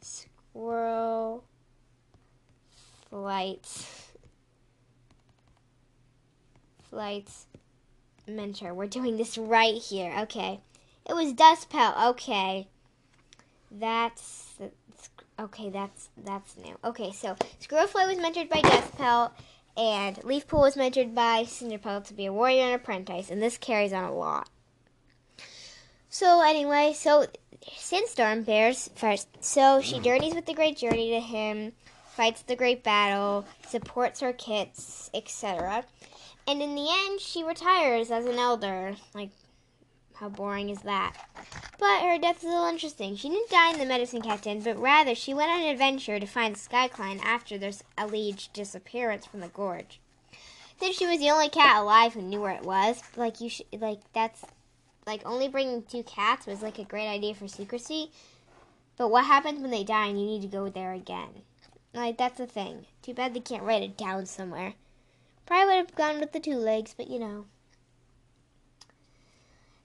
Squirrel flights flights mentor. We're doing this right here. Okay. It was Dustpelt. Okay. That's okay, that's that's new. Okay, so Squirrelflight was mentored by Dustpelt and Leafpool was mentored by Cinderpelt to be a warrior and apprentice, and this carries on a lot. So anyway, so Sandstorm bears first. So she mm. journeys with the great journey to him fights the great battle, supports her kits, etc. And in the end, she retires as an elder. Like, how boring is that? But her death is a little interesting. She didn't die in the medicine captain, but rather she went on an adventure to find SkyClan after their alleged disappearance from the gorge. Then she was the only cat alive who knew where it was. Like you should, like that's like only bringing two cats was like a great idea for secrecy. But what happens when they die and you need to go there again? Like, that's the thing. Too bad they can't write it down somewhere. Probably would have gone with the two legs, but you know.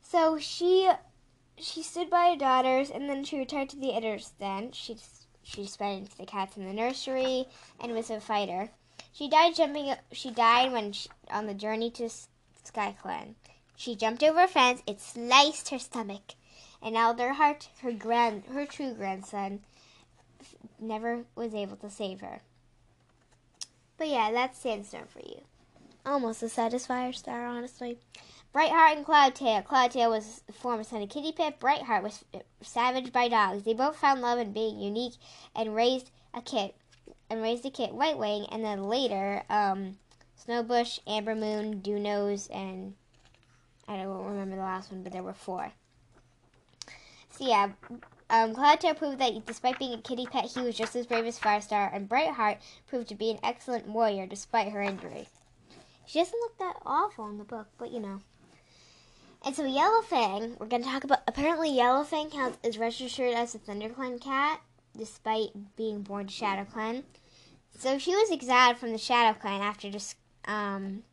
So she she stood by her daughters, and then she retired to the editor's den. She she spent into the cats in the nursery and was a fighter. She died jumping. She died when she, on the journey to SkyClan. She jumped over a fence. It sliced her stomach. And Alderheart, her grand, her true grandson, never was able to save her. But yeah, that's Sandstorm for you. Almost a satisfier star, honestly. Brightheart and Cloudtail. Cloudtail was the former son of Kitty Pip. Brightheart was savaged by dogs. They both found love in being unique and raised a kit. and raised a kit White Wing, and then later, um, Snowbush, Amber Moon, Dew Nose, and I don't remember the last one, but there were four. So yeah, um, Cloudtail proved that despite being a kitty pet, he was just as brave as Firestar, and Brightheart proved to be an excellent warrior despite her injury. She doesn't look that awful in the book, but you know. And so Yellowfang, we're going to talk about. Apparently, Yellowfang has, is registered as a ThunderClan cat, despite being born to ShadowClan. So she was exiled from the ShadowClan after just um,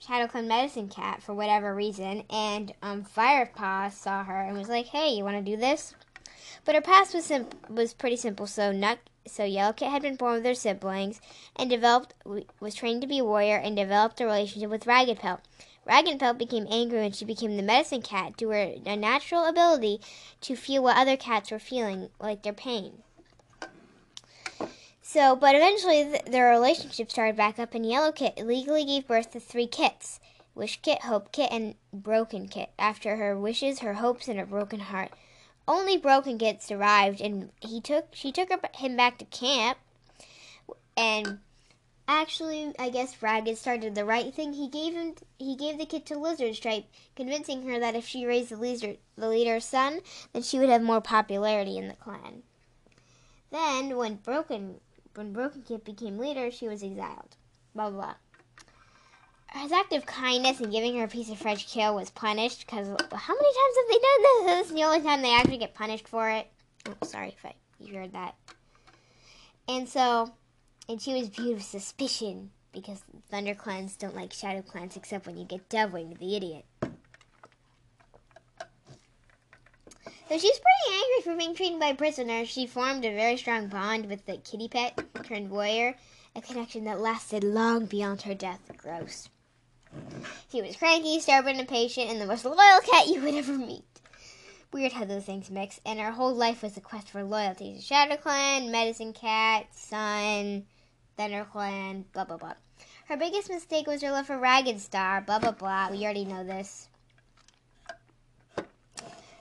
ShadowClan Medicine Cat for whatever reason, and um, Firepaw saw her and was like, "Hey, you want to do this?" But her past was was pretty simple. So Nuck, so Yellow Kit had been born with her siblings and developed was trained to be a warrior and developed a relationship with Ragged Pelt. Ragged Pelt became angry when she became the medicine cat due to her natural ability to feel what other cats were feeling, like their pain. So, but eventually th- their relationship started back up, and Yellowkit legally gave birth to three kits Wish Kit, Hope Kit, and Broken Kit after her wishes, her hopes, and her broken heart. Only Broken Kit survived, and he took she took her, him back to camp, and actually, I guess Ragged started the right thing. He gave him he gave the kit to Lizard Stripe, convincing her that if she raised the lizard the leader's son, then she would have more popularity in the clan. Then, when Broken when Broken Kit became leader, she was exiled. Blah blah. blah. His act of kindness and giving her a piece of fresh-kill was punished because how many times have they done this? This is the only time they actually get punished for it. Oh, sorry if I, you heard that. And so, and she was viewed with suspicion because Thunder Clans don't like Shadow Clans except when you get Dovewing the idiot. So she's pretty angry for being treated by a prisoner. She formed a very strong bond with the kitty pet turned warrior, a connection that lasted long beyond her death. Gross. She was cranky, stubborn, impatient, and the most loyal cat you would ever meet. Weird how those things mix, and her whole life was a quest for loyalty to Shadow Clan, Medicine Cat, Sun, Thunder Clan, blah blah blah. Her biggest mistake was her love for Ragged Star, blah blah blah. We already know this.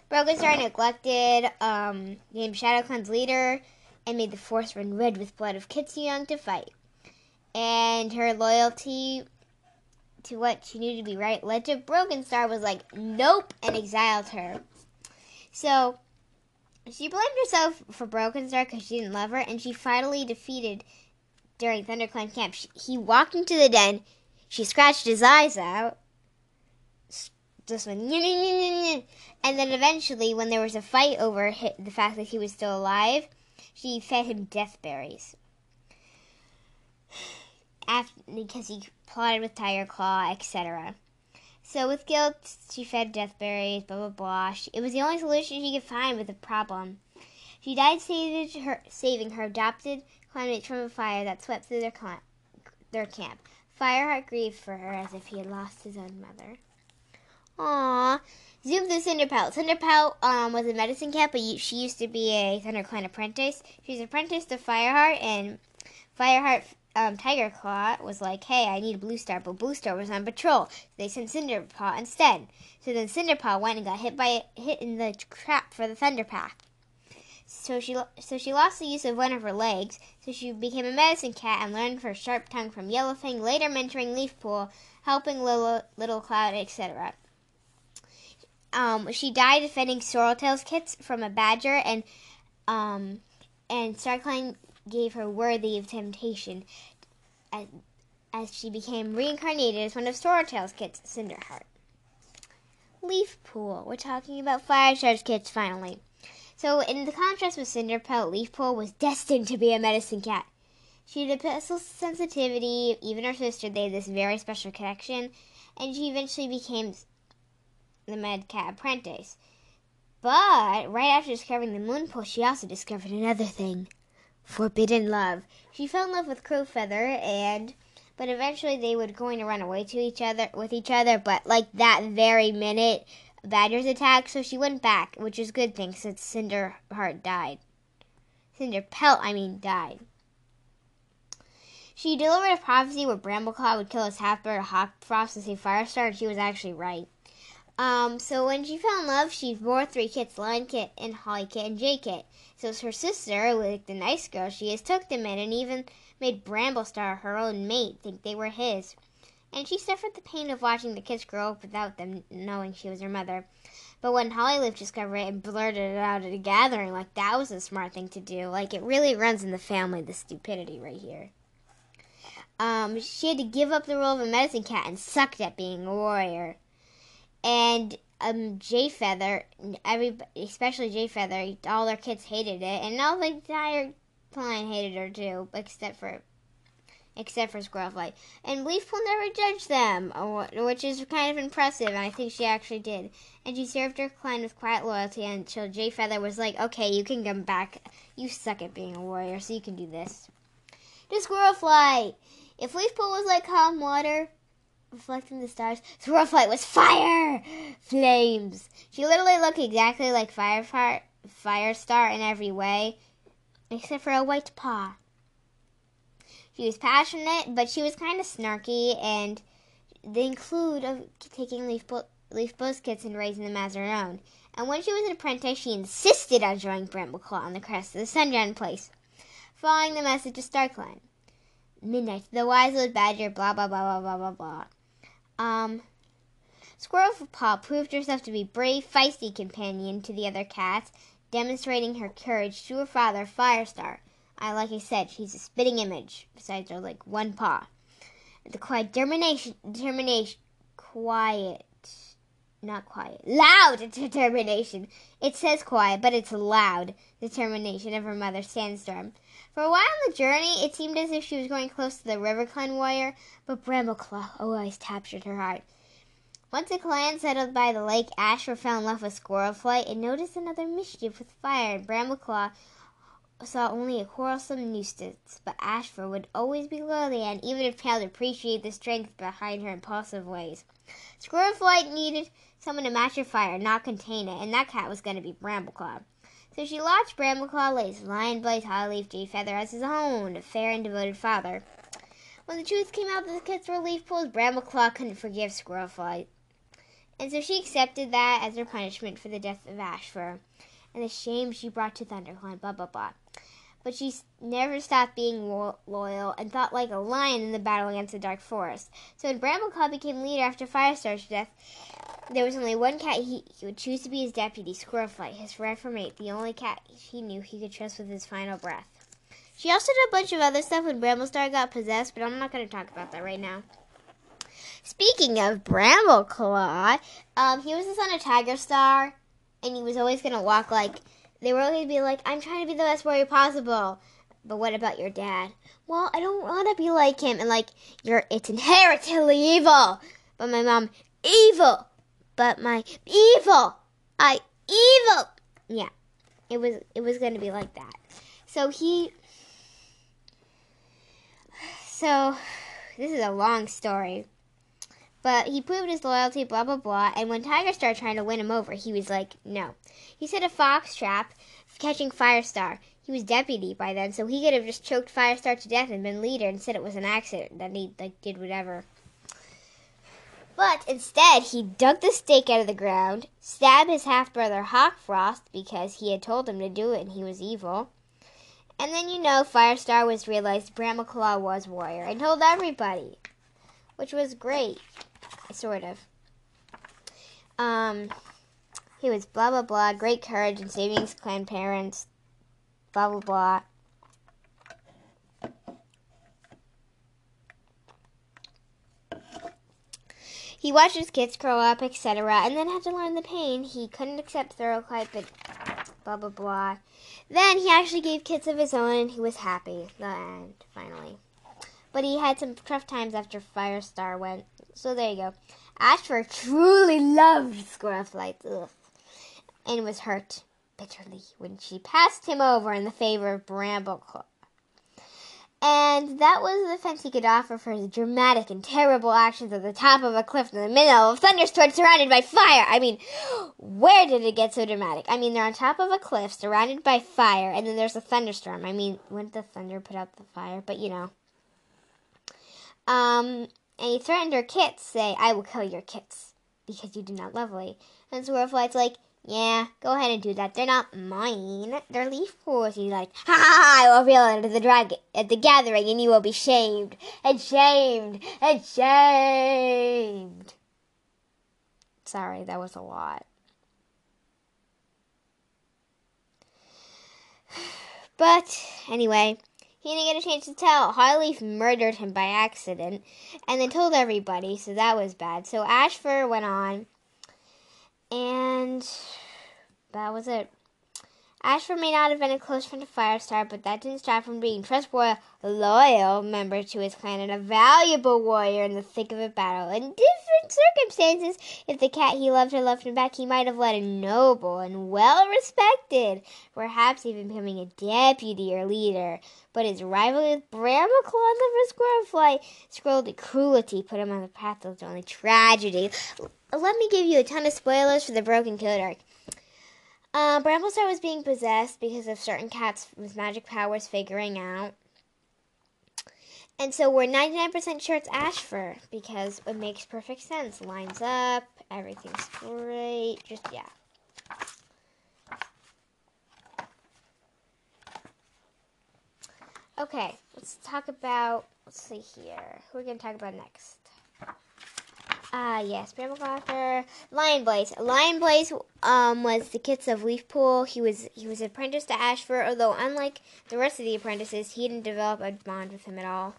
Broken Star neglected, um, named Shadow Clan's leader, and made the force run red with blood of Kitsu Young to fight. And her loyalty to what she knew to be right to Broken Star was like, nope, and exiled her. So she blamed herself for Broken Star because she didn't love her, and she finally defeated during ThunderClan camp. She, he walked into the den, she scratched his eyes out, just went, and then eventually, when there was a fight over the fact that he was still alive, she fed him death berries. After, because he plotted with Tiger Claw, etc. So with guilt, she fed death berries, blah blah blah. She, it was the only solution she could find with the problem. She died saving her, saving her adopted clanmates from a fire that swept through their, clan, their camp. Fireheart grieved for her as if he had lost his own mother. Aww. Zoom through Cinderpelt. Cinderpelt um, was a medicine cat, but she used to be a ThunderClan apprentice. She's apprenticed to Fireheart, and Fireheart um, Tiger Claw was like, hey, I need a Blue Star, but Blue Star was on patrol. So they sent Cinderpaw instead. So then Cinderpaw went and got hit by hit in the trap for the Thunder Path. So she so she lost the use of one of her legs. So she became a medicine cat and learned her sharp tongue from Yellowfang. Later, mentoring Leafpool, helping Little Little Cloud, etc. Um, she died defending Sorreltail's kits from a badger, and um, and StarClan gave her worthy of temptation as, as she became reincarnated as one of Sorreltail's kits, Cinderheart. Leafpool. We're talking about fire Firestar's kits finally. So, in the contrast with Cinderpelt, Leafpool was destined to be a medicine cat. She had a special sensitivity, even her sister, they had this very special connection, and she eventually became the Med Cat apprentice. But right after discovering the Moonpool, she also discovered another thing forbidden love. She fell in love with Crowfeather and but eventually they were going to run away to each other with each other, but like that very minute Badgers attacked, so she went back, which is a good thing since Cinderheart died. Cinderpelt, I mean, died. She delivered a prophecy where Brambleclaw would kill his half-brother Hawkfrost to save Firestar, and she was actually right. Um, so when she fell in love, she bore three kits, Lion Kit and Holly Kit and Jay Kit. So her sister, like the nice girl she is, took them in and even made Bramblestar, her own mate, think they were his. And she suffered the pain of watching the kids grow up without them knowing she was her mother. But when Hollyleaf discovered it and blurted it out at a gathering, like that was a smart thing to do. Like it really runs in the family, the stupidity right here. Um, she had to give up the role of a medicine cat and sucked at being a warrior. And um, Jay Feather, every especially Jay Feather, all their kids hated it, and all the entire clan hated her too, except for except for Squirrel Flight. And Leafpool never judged them, which is kind of impressive, and I think she actually did. And she served her clan with quiet loyalty until Jay Feather was like, okay, you can come back. You suck at being a warrior, so you can do this. To Squirrel Flight! If Leafpool was like calm water, reflecting the stars, Squirrel Flight was fire! Flames! She literally looked exactly like Fire, Fire, Firestar in every way, except for a white paw. She was passionate, but she was kind of snarky, and they include of taking Leaf, Leaf Biscuits and raising them as her own. And when she was an apprentice, she insisted on joining Brambleclaw on the crest of the Sunshine Place, following the message of StarClan. Midnight, the wise old badger, blah, blah, blah, blah, blah, blah, blah. Um, Squirrel Paw proved herself to be brave, feisty companion to the other cats, demonstrating her courage to her father, Firestar, I like I said, she's a spitting image. Besides her like one paw. The quiet determination, determination, quiet, not quiet, loud (laughs) determination. It says quiet, but it's loud determination of her mother, Sandstorm. For a while on the journey, it seemed as if she was going close to the River Clan warrior, but Brambleclaw always captured her heart. Once a clan settled by the lake, Ashfur fell in love with Squirrel Flight and noticed another mischief with fire, and Brambleclaw saw only a quarrelsome nuisance, but Ashfur would always be loyal and even if failed appreciate the strength behind her impulsive ways. Squirrel Flight needed someone to match her fire, not contain it, and that cat was going to be Brambleclaw. So she lodged Brambleclaw Lace, Lion Blaze, Hollyleaf, Jay Feather as his own a fair and devoted father. When the truth came out that the kids were Leafpools, Brambleclaw couldn't forgive Squirrel Flight. And so she accepted that as her punishment for the death of Ashfur and the shame she brought to ThunderClan, blah, blah, blah but she never stopped being lo- loyal and fought like a lion in the battle against the Dark Forest. So when Brambleclaw became leader after Firestar's death, there was only one cat he, he would choose to be his deputy, Squirrelflight, his forever mate, the only cat he knew he could trust with his final breath. She also did a bunch of other stuff when Bramblestar got possessed, but I'm not going to talk about that right now. Speaking of Brambleclaw, um, he was the son of Tiger Star, and he was always going to walk like they were always going to be like, I'm trying to be the best warrior possible. But what about your dad? Well, I don't want to be like him. And like, you're, it's inherently evil. But my mom, evil. But my, evil. I, evil. Yeah, it was, it was going to be like that. So he, so this is a long story. But he proved his loyalty, blah, blah, blah. And when Tiger started trying to win him over, he was like, no. He set a fox trap catching Firestar. He was deputy by then, so he could have just choked Firestar to death and been leader and said it was an accident, that he like did whatever. But instead, he dug the stake out of the ground, stabbed his half brother Hawkfrost because he had told him to do it and he was evil. And then you know Firestar was realized Brambleclaw was warrior and told everybody, which was great sort of. Um, he was blah blah blah, great courage and saving his clan parents, blah blah blah. He watched his kids grow up, etc., and then had to learn the pain. He couldn't accept Thoroughclyde, but blah blah blah. Then he actually gave kids of his own, and he was happy. The end, finally. But he had some tough times after Firestar went. So there you go. Ashfur truly loved Squirrelflight and was hurt bitterly when she passed him over in the favor of Brambleclaw. And that was the defense he could offer for his dramatic and terrible actions at the top of a cliff in the middle of a thunderstorm surrounded by fire. I mean, where did it get so dramatic? I mean, they're on top of a cliff surrounded by fire, and then there's a thunderstorm. I mean, wouldn't the thunder put out the fire? But you know. Um, and he threatened her kits, say, I will kill your kits, because you do not love Lee. And Squirrelflight's like, yeah, go ahead and do that. They're not mine. They're Leafpool's. He's like, ha ha! I will reveal it at the drag at the gathering, and you will be shamed and shamed and shamed. Sorry, that was a lot. (sighs) But anyway, he didn't get a chance to tell. Hollyleaf murdered him by accident and then told everybody, so that was bad. So Ashfur went on, and that was it. Ashfur may not have been a close friend of Firestar, but that didn't stop him being a trustworthy, loyal member to his clan and a valuable warrior in the thick of a battle. In different circumstances, if the cat he loved had left him back, he might have led a noble and well respected, perhaps even becoming a deputy or leader. But his rivalry with Brambleclaw and the Squirrelflight scrolled cruelty put him on the path of only tragedy. Let me give you a ton of spoilers for the Broken Code arc. Uh, Bramblestar was being possessed because of certain cats with magic powers figuring out. And so we're 99% sure it's Ashfur because it makes perfect sense. Lines up, everything's great. Just, yeah. Okay, let's talk about, let's see here. Who are we going to talk about next? Ah, uh, yes, Brambleclawfer, Lion Blaze. Lion Blaze um, was the kids of Leafpool. He was he was apprenticed to Ashfur, although unlike the rest of the apprentices, he didn't develop a bond with him at all.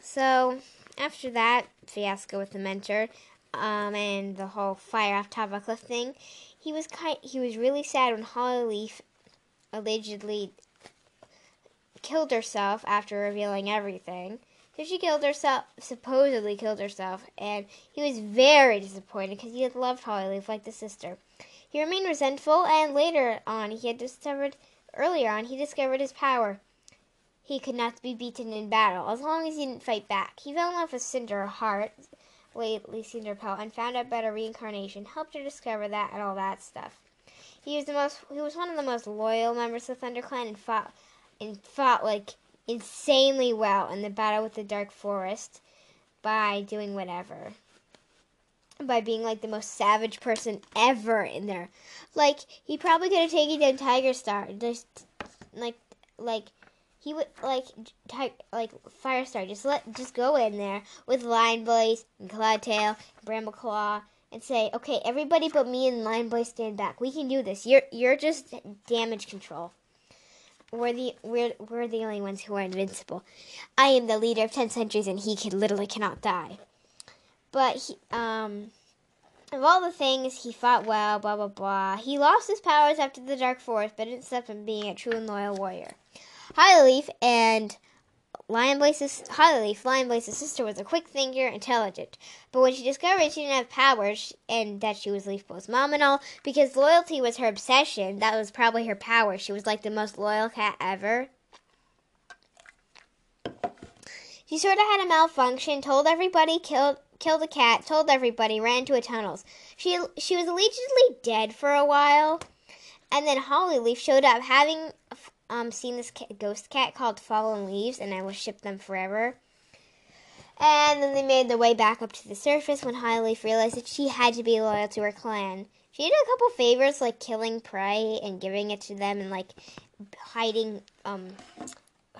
So after that fiasco with the mentor, um, and the whole fire off top of a cliff thing, he was kind. He was really sad when Hollyleaf allegedly killed herself after revealing everything. So she killed herself, supposedly killed herself, and he was very disappointed because he had loved Hollyleaf like the sister. He remained resentful, and later on, he had discovered, earlier on, he discovered his power. He could not be beaten in battle as long as he didn't fight back. He fell in love with Cinder Heart, lately Cinderpelt, and found out about a reincarnation, helped her discover that and all that stuff. He was the most, he was one of the most loyal members of ThunderClan and fought, and fought like insanely well in the battle with the Dark Forest by doing whatever. By being like the most savage person ever in there. Like, he probably could have taken down Tiger Star. Just, like, like, he would, like, like, Firestar. Just let, just go in there with Lion Blaze and Cloudtail and Brambleclaw and say, okay, everybody but me and Lion Blaze stand back. We can do this. You're, you're just damage control we're the we're we're the only ones who are invincible. I am the leader of ten centuries, and he can literally cannot die. But he, um, of all the things, he fought well. Blah blah blah. He lost his powers after the Dark Forest, but didn't stop him being a true and loyal warrior. Hollyleaf and Lion Blaze's Hollyleaf, Lion Blaze's sister, was a quick thinker, intelligent. But when she discovered she didn't have powers and that she was Leafpool's mom and all, because loyalty was her obsession, that was probably her power. She was like the most loyal cat ever. She sort of had a malfunction, told everybody, killed killed a cat, told everybody, ran into a tunnels. She she was allegedly dead for a while, and then Hollyleaf showed up having um, seen this ghost cat called Fallen Leaves, and I will ship them forever. And then they made their way back up to the surface when Hollyleaf realized that she had to be loyal to her clan. She did a couple favors, like killing prey and giving it to them, and like hiding um,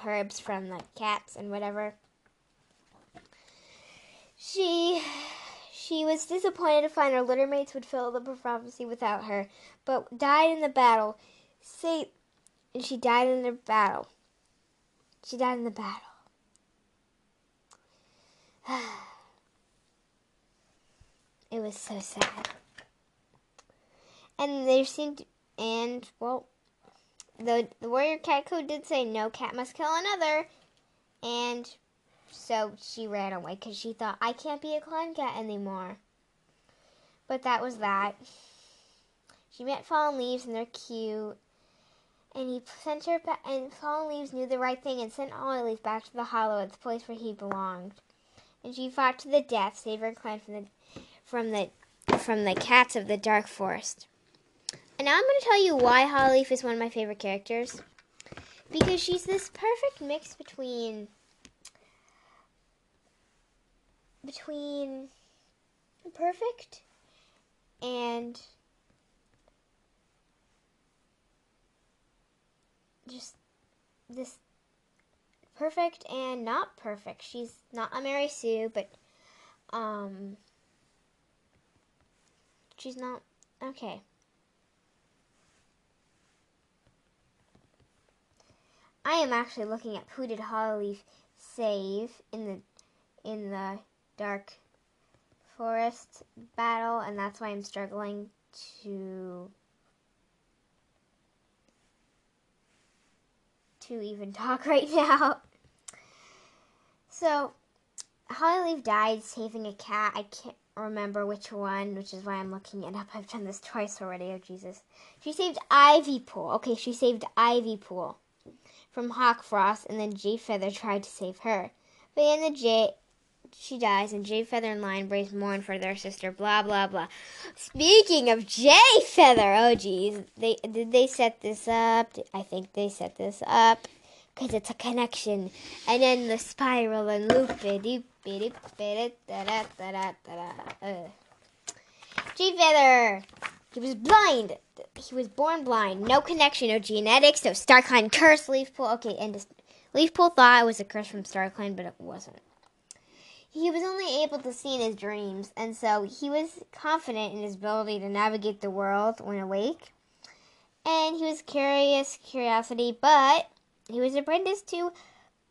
herbs from like cats and whatever. She she was disappointed to find her littermates would fill the prophecy without her, but died in the battle. Say and she died in the battle. She died in the battle. (sighs) it was so sad. And there seemed, and well, the the warrior cat code did say no cat must kill another, and so she ran away because she thought I can't be a clan cat anymore. But that was that. She met fallen leaves and they're cute and he sent her back, and Fallen Leaves knew the right thing and sent Hollyleaf back to the Hollow at the place where he belonged. And she fought to the death, save her clan from the from the from the cats of the dark forest. And now I'm going to tell you why Hollyleaf is one of my favorite characters. Because she's this perfect mix between between perfect and just this perfect and not perfect. She's not a Mary Sue, but um she's not okay. I am actually looking at did Hollyleaf save in the in the dark forest battle, and that's why I'm struggling to to even (laughs) talk right now. So, Hollyleaf died saving a cat. I can't remember which one, which is why I'm looking it up. (laughs) I've done this twice already. Oh, Jesus. She saved Ivypool. Okay, she saved Ivypool from Hawk Frost, and then Jay Feather tried to save her. But in the Jay, she dies, and Jay Feather and Lion Blaze mourn for their sister. Blah blah blah. Speaking of Jay Feather, oh geez, they did they set this up? I think they set this up because it's a connection, and then the spiral and loop uh Jay Feather, he was blind. He was born blind. No connection, no genetics, no StarClan curse. Leafpool. Okay, and Leafpool thought it was a curse from StarClan, but it wasn't he was only able to see in his dreams, and so he was confident in his ability to navigate the world when awake. And he was curious, curiosity, but he was apprenticed to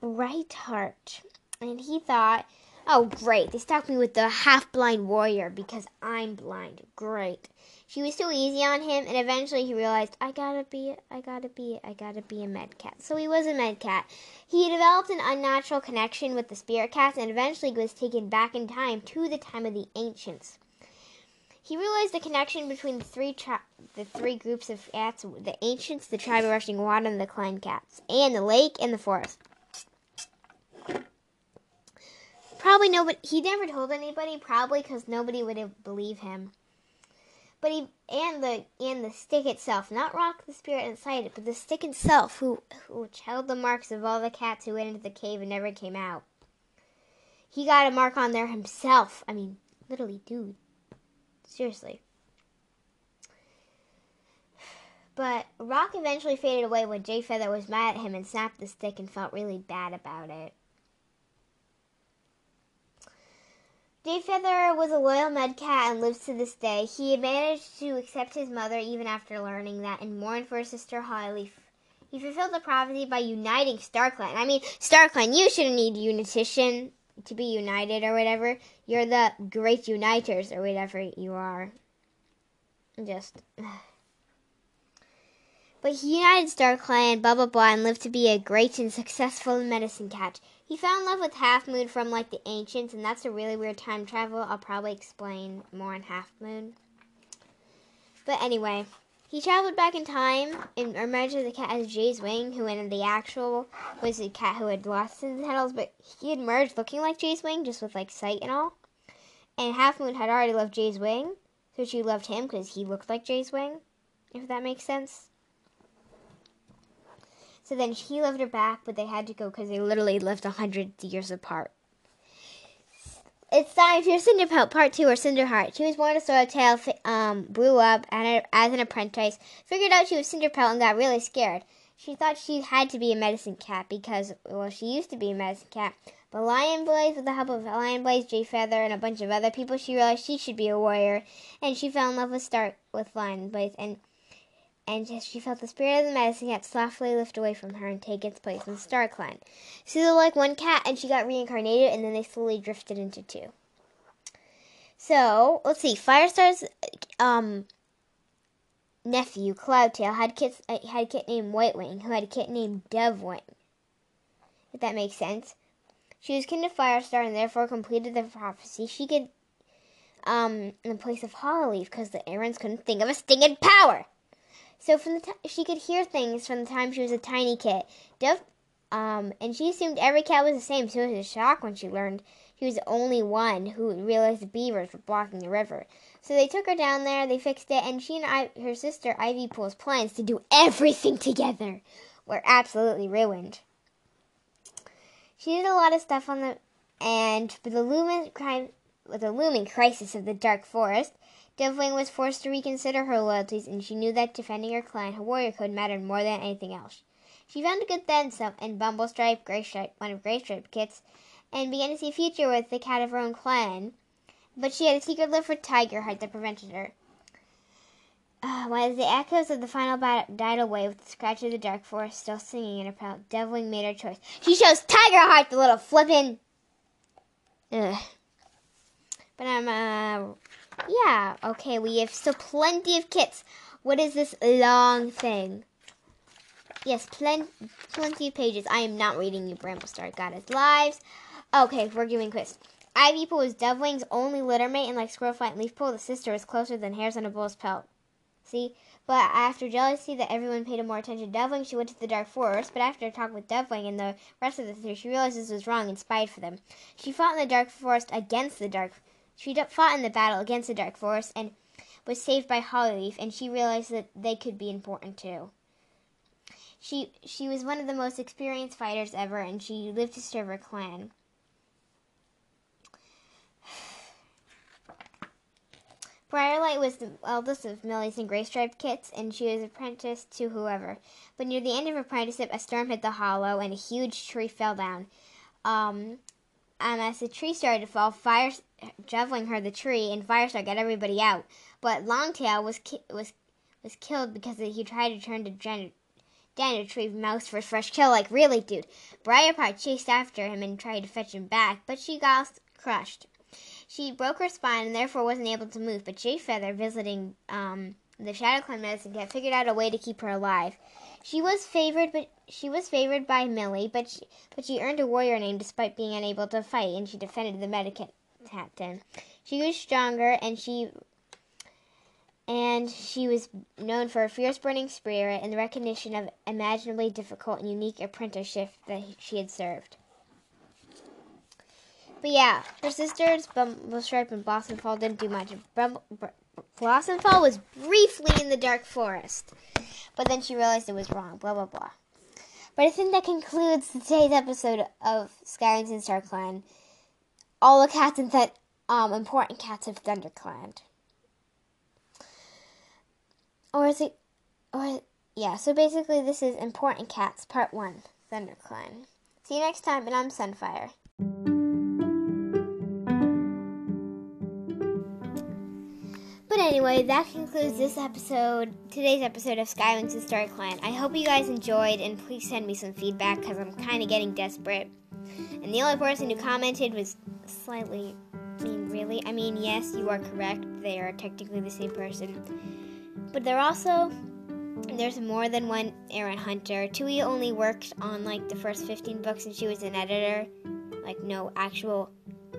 Brightheart. And he thought, oh, great, they stuck me with the half blind warrior because I'm blind. Great. She was too easy on him, and eventually he realized, I gotta be, I gotta be, I gotta be a med cat. So he was a med cat. He developed an unnatural connection with the spirit cats, and eventually was taken back in time to the time of the ancients. He realized the connection between the three tri- the three groups of cats: the ancients, the tribe of rushing water, and the clan cats, and the lake and the forest. Probably nobody. He never told anybody. Probably because nobody would believe him but he and the and the stick itself, not Rock the spirit inside it, but the stick itself, who which held the marks of all the cats who went into the cave and never came out. He got a mark on there himself. I mean, literally, dude. Seriously. But Rock eventually faded away when Jay Feather was mad at him and snapped the stick and felt really bad about it. Jay Feather was a loyal med cat and lives to this day. He managed to accept his mother even after learning that and mourn for his sister Holly. He fulfilled the prophecy by uniting StarClan. I mean, StarClan, you shouldn't need unitition to be united or whatever. You're the great uniters or whatever you are. Just. (sighs) But he united StarClan, blah blah blah, and lived to be a great and successful medicine cat. He fell in love with Half Moon from like the ancients, and that's a really weird time travel. I'll probably explain more on Half Moon. But anyway, he traveled back in time and emerged as a cat as Jay's Wing, who in the actual was a cat who had lost his petals, but he had merged looking like Jay's Wing, just with like sight and all. And Half Moon had already loved Jay's Wing, so she loved him because he looked like Jay's Wing, if that makes sense. So then he loved her back, but they had to go because they literally lived a hundred years apart. It's time for Cinderpelt Part 2 or Cinderheart. She was born a Swallowtail, um, grew up as an apprentice, figured out she was Cinderpelt, and got really scared. She thought she had to be a medicine cat because, well, she used to be a medicine cat. But Lion Blaze, with the help of Lion Blaze, Jay Feather, and a bunch of other people, she realized she should be a warrior, and she fell in love with Start with Lion Blaze, and and she felt the spirit of the medicine cat softly lift away from her and take its place in. So they were like one cat, and she got reincarnated, and then they slowly drifted into two. So let's see, Firestar's um, nephew Cloudtail had kit uh, had a kit named Whitewing, who had a kit named Dovewing. If that makes sense. She was kin to Firestar and therefore completed the prophecy. She could um in the place of Hollyleaf because the Erins couldn't think of a stinging power. So from the t- she could hear things from the time she was a tiny kit. Um, and she assumed every cat was the same. So it was a shock when she learned she was the only one who realized the beavers were blocking the river. So they took her down there, they fixed it, and she and I, her sister Ivypool's plans to do everything together were absolutely ruined. She did a lot of stuff on the and but the Lumen crime with a looming crisis of the Dark Forest, Dovewing was forced to reconsider her loyalties, and she knew that defending her clan, her warrior code, mattered more than anything else. She found a good then some in Bumblestripe, Graystripe, one of Graystripe's kits, and began to see a future with the cat of her own clan. But she had a secret love for Tigerheart that prevented her. Uh, while the echoes of the final battle died away with the scratch of the dark forest still singing in her palate, Dovewing made her choice. She chose Tigerheart, the little flippin'. Ugh. But I'm, uh, yeah, okay, we have still plenty of kits. What is this long thing? Yes, plen- plenty of pages. I am not reading you, Bramblestar Goddess Lives. Okay, we're giving quiz. Ivypool was Dovewing's only littermate, and like Squirrelflight and Leafpool, the sister was closer than hairs on a bull's pelt. See? But after jealousy that everyone paid more attention to Dovewing, she went to the Dark Forest. But after a talk with Dovewing and the rest of the three, she realized this was wrong and spied for them. She fought in the Dark Forest against the Dark she fought in the battle against the Dark Forest and was saved by Hollyleaf, and she realized that they could be important too. She she was one of the most experienced fighters ever, and she lived to serve her clan. (sighs) Briarlight was the eldest of Millie's and Graystripe kits, and she was apprenticed to whoever. But near the end of her apprenticeship, a storm hit the hollow, and a huge tree fell down. Um, and as the tree started to fall, Fire Javelin heard the tree, and Firestar got everybody out. But Longtail was ki- was was killed because he tried to turn to Jen- Dan to retrieve Mouse for fresh kill. Like really, dude. Briarpaw chased after him and tried to fetch him back, but she got crushed. She broke her spine and therefore wasn't able to move. But Jay Feather, visiting um, the Shadow Clan medicine cat, figured out a way to keep her alive. She was favored, but she was favored by Millie, but she, but she earned a warrior name despite being unable to fight, and she defended the medicate captain. She grew stronger, and she and she was known for a fierce burning spirit and the recognition of imaginably difficult and unique apprenticeship that she had served. But yeah, her sisters, Bumblestripe and Blossomfall, didn't do much. Blossomfall was briefly in the dark forest but then she realized it was wrong, blah, blah, blah. But I think that concludes today's episode of Skywings and StarClan. All the cats and that um, important cats of ThunderClan. Or is it, or, yeah, so basically this is Important Cats, Part 1, ThunderClan. See you next time, and I'm Sunfire. But anyway, that concludes this episode, today's episode of Skywings and Star Clan. I hope you guys enjoyed, and please send me some feedback because I'm kind of getting desperate. And the only person who commented was slightly, I mean, really? I mean, yes, you are correct. They are technically the same person. But they're also, there's more than one Erin Hunter. Tui only worked on like the first 15 books and she was an editor. Like, no actual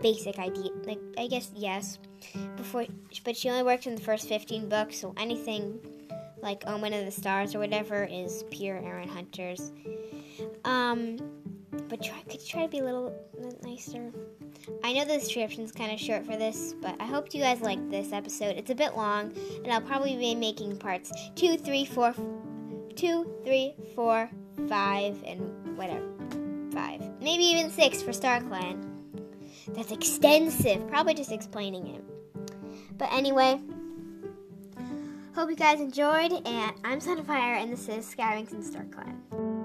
basic idea. Like, I guess, yes before, but she only worked in the first 15 books, so anything like Omen of the Stars or whatever is pure Erin Hunter's. Um, but try, could you try to be a little nicer? I know the description's kind of short for this, but I hope you guys like this episode. It's a bit long, and I'll probably be making parts two, three, four, two, three, four, five, and whatever. Five. Maybe even six for Star Clan. That's extensive. Probably just explaining it. But anyway, hope you guys enjoyed, and I'm Sunfire, and this is Skywings and StarClan.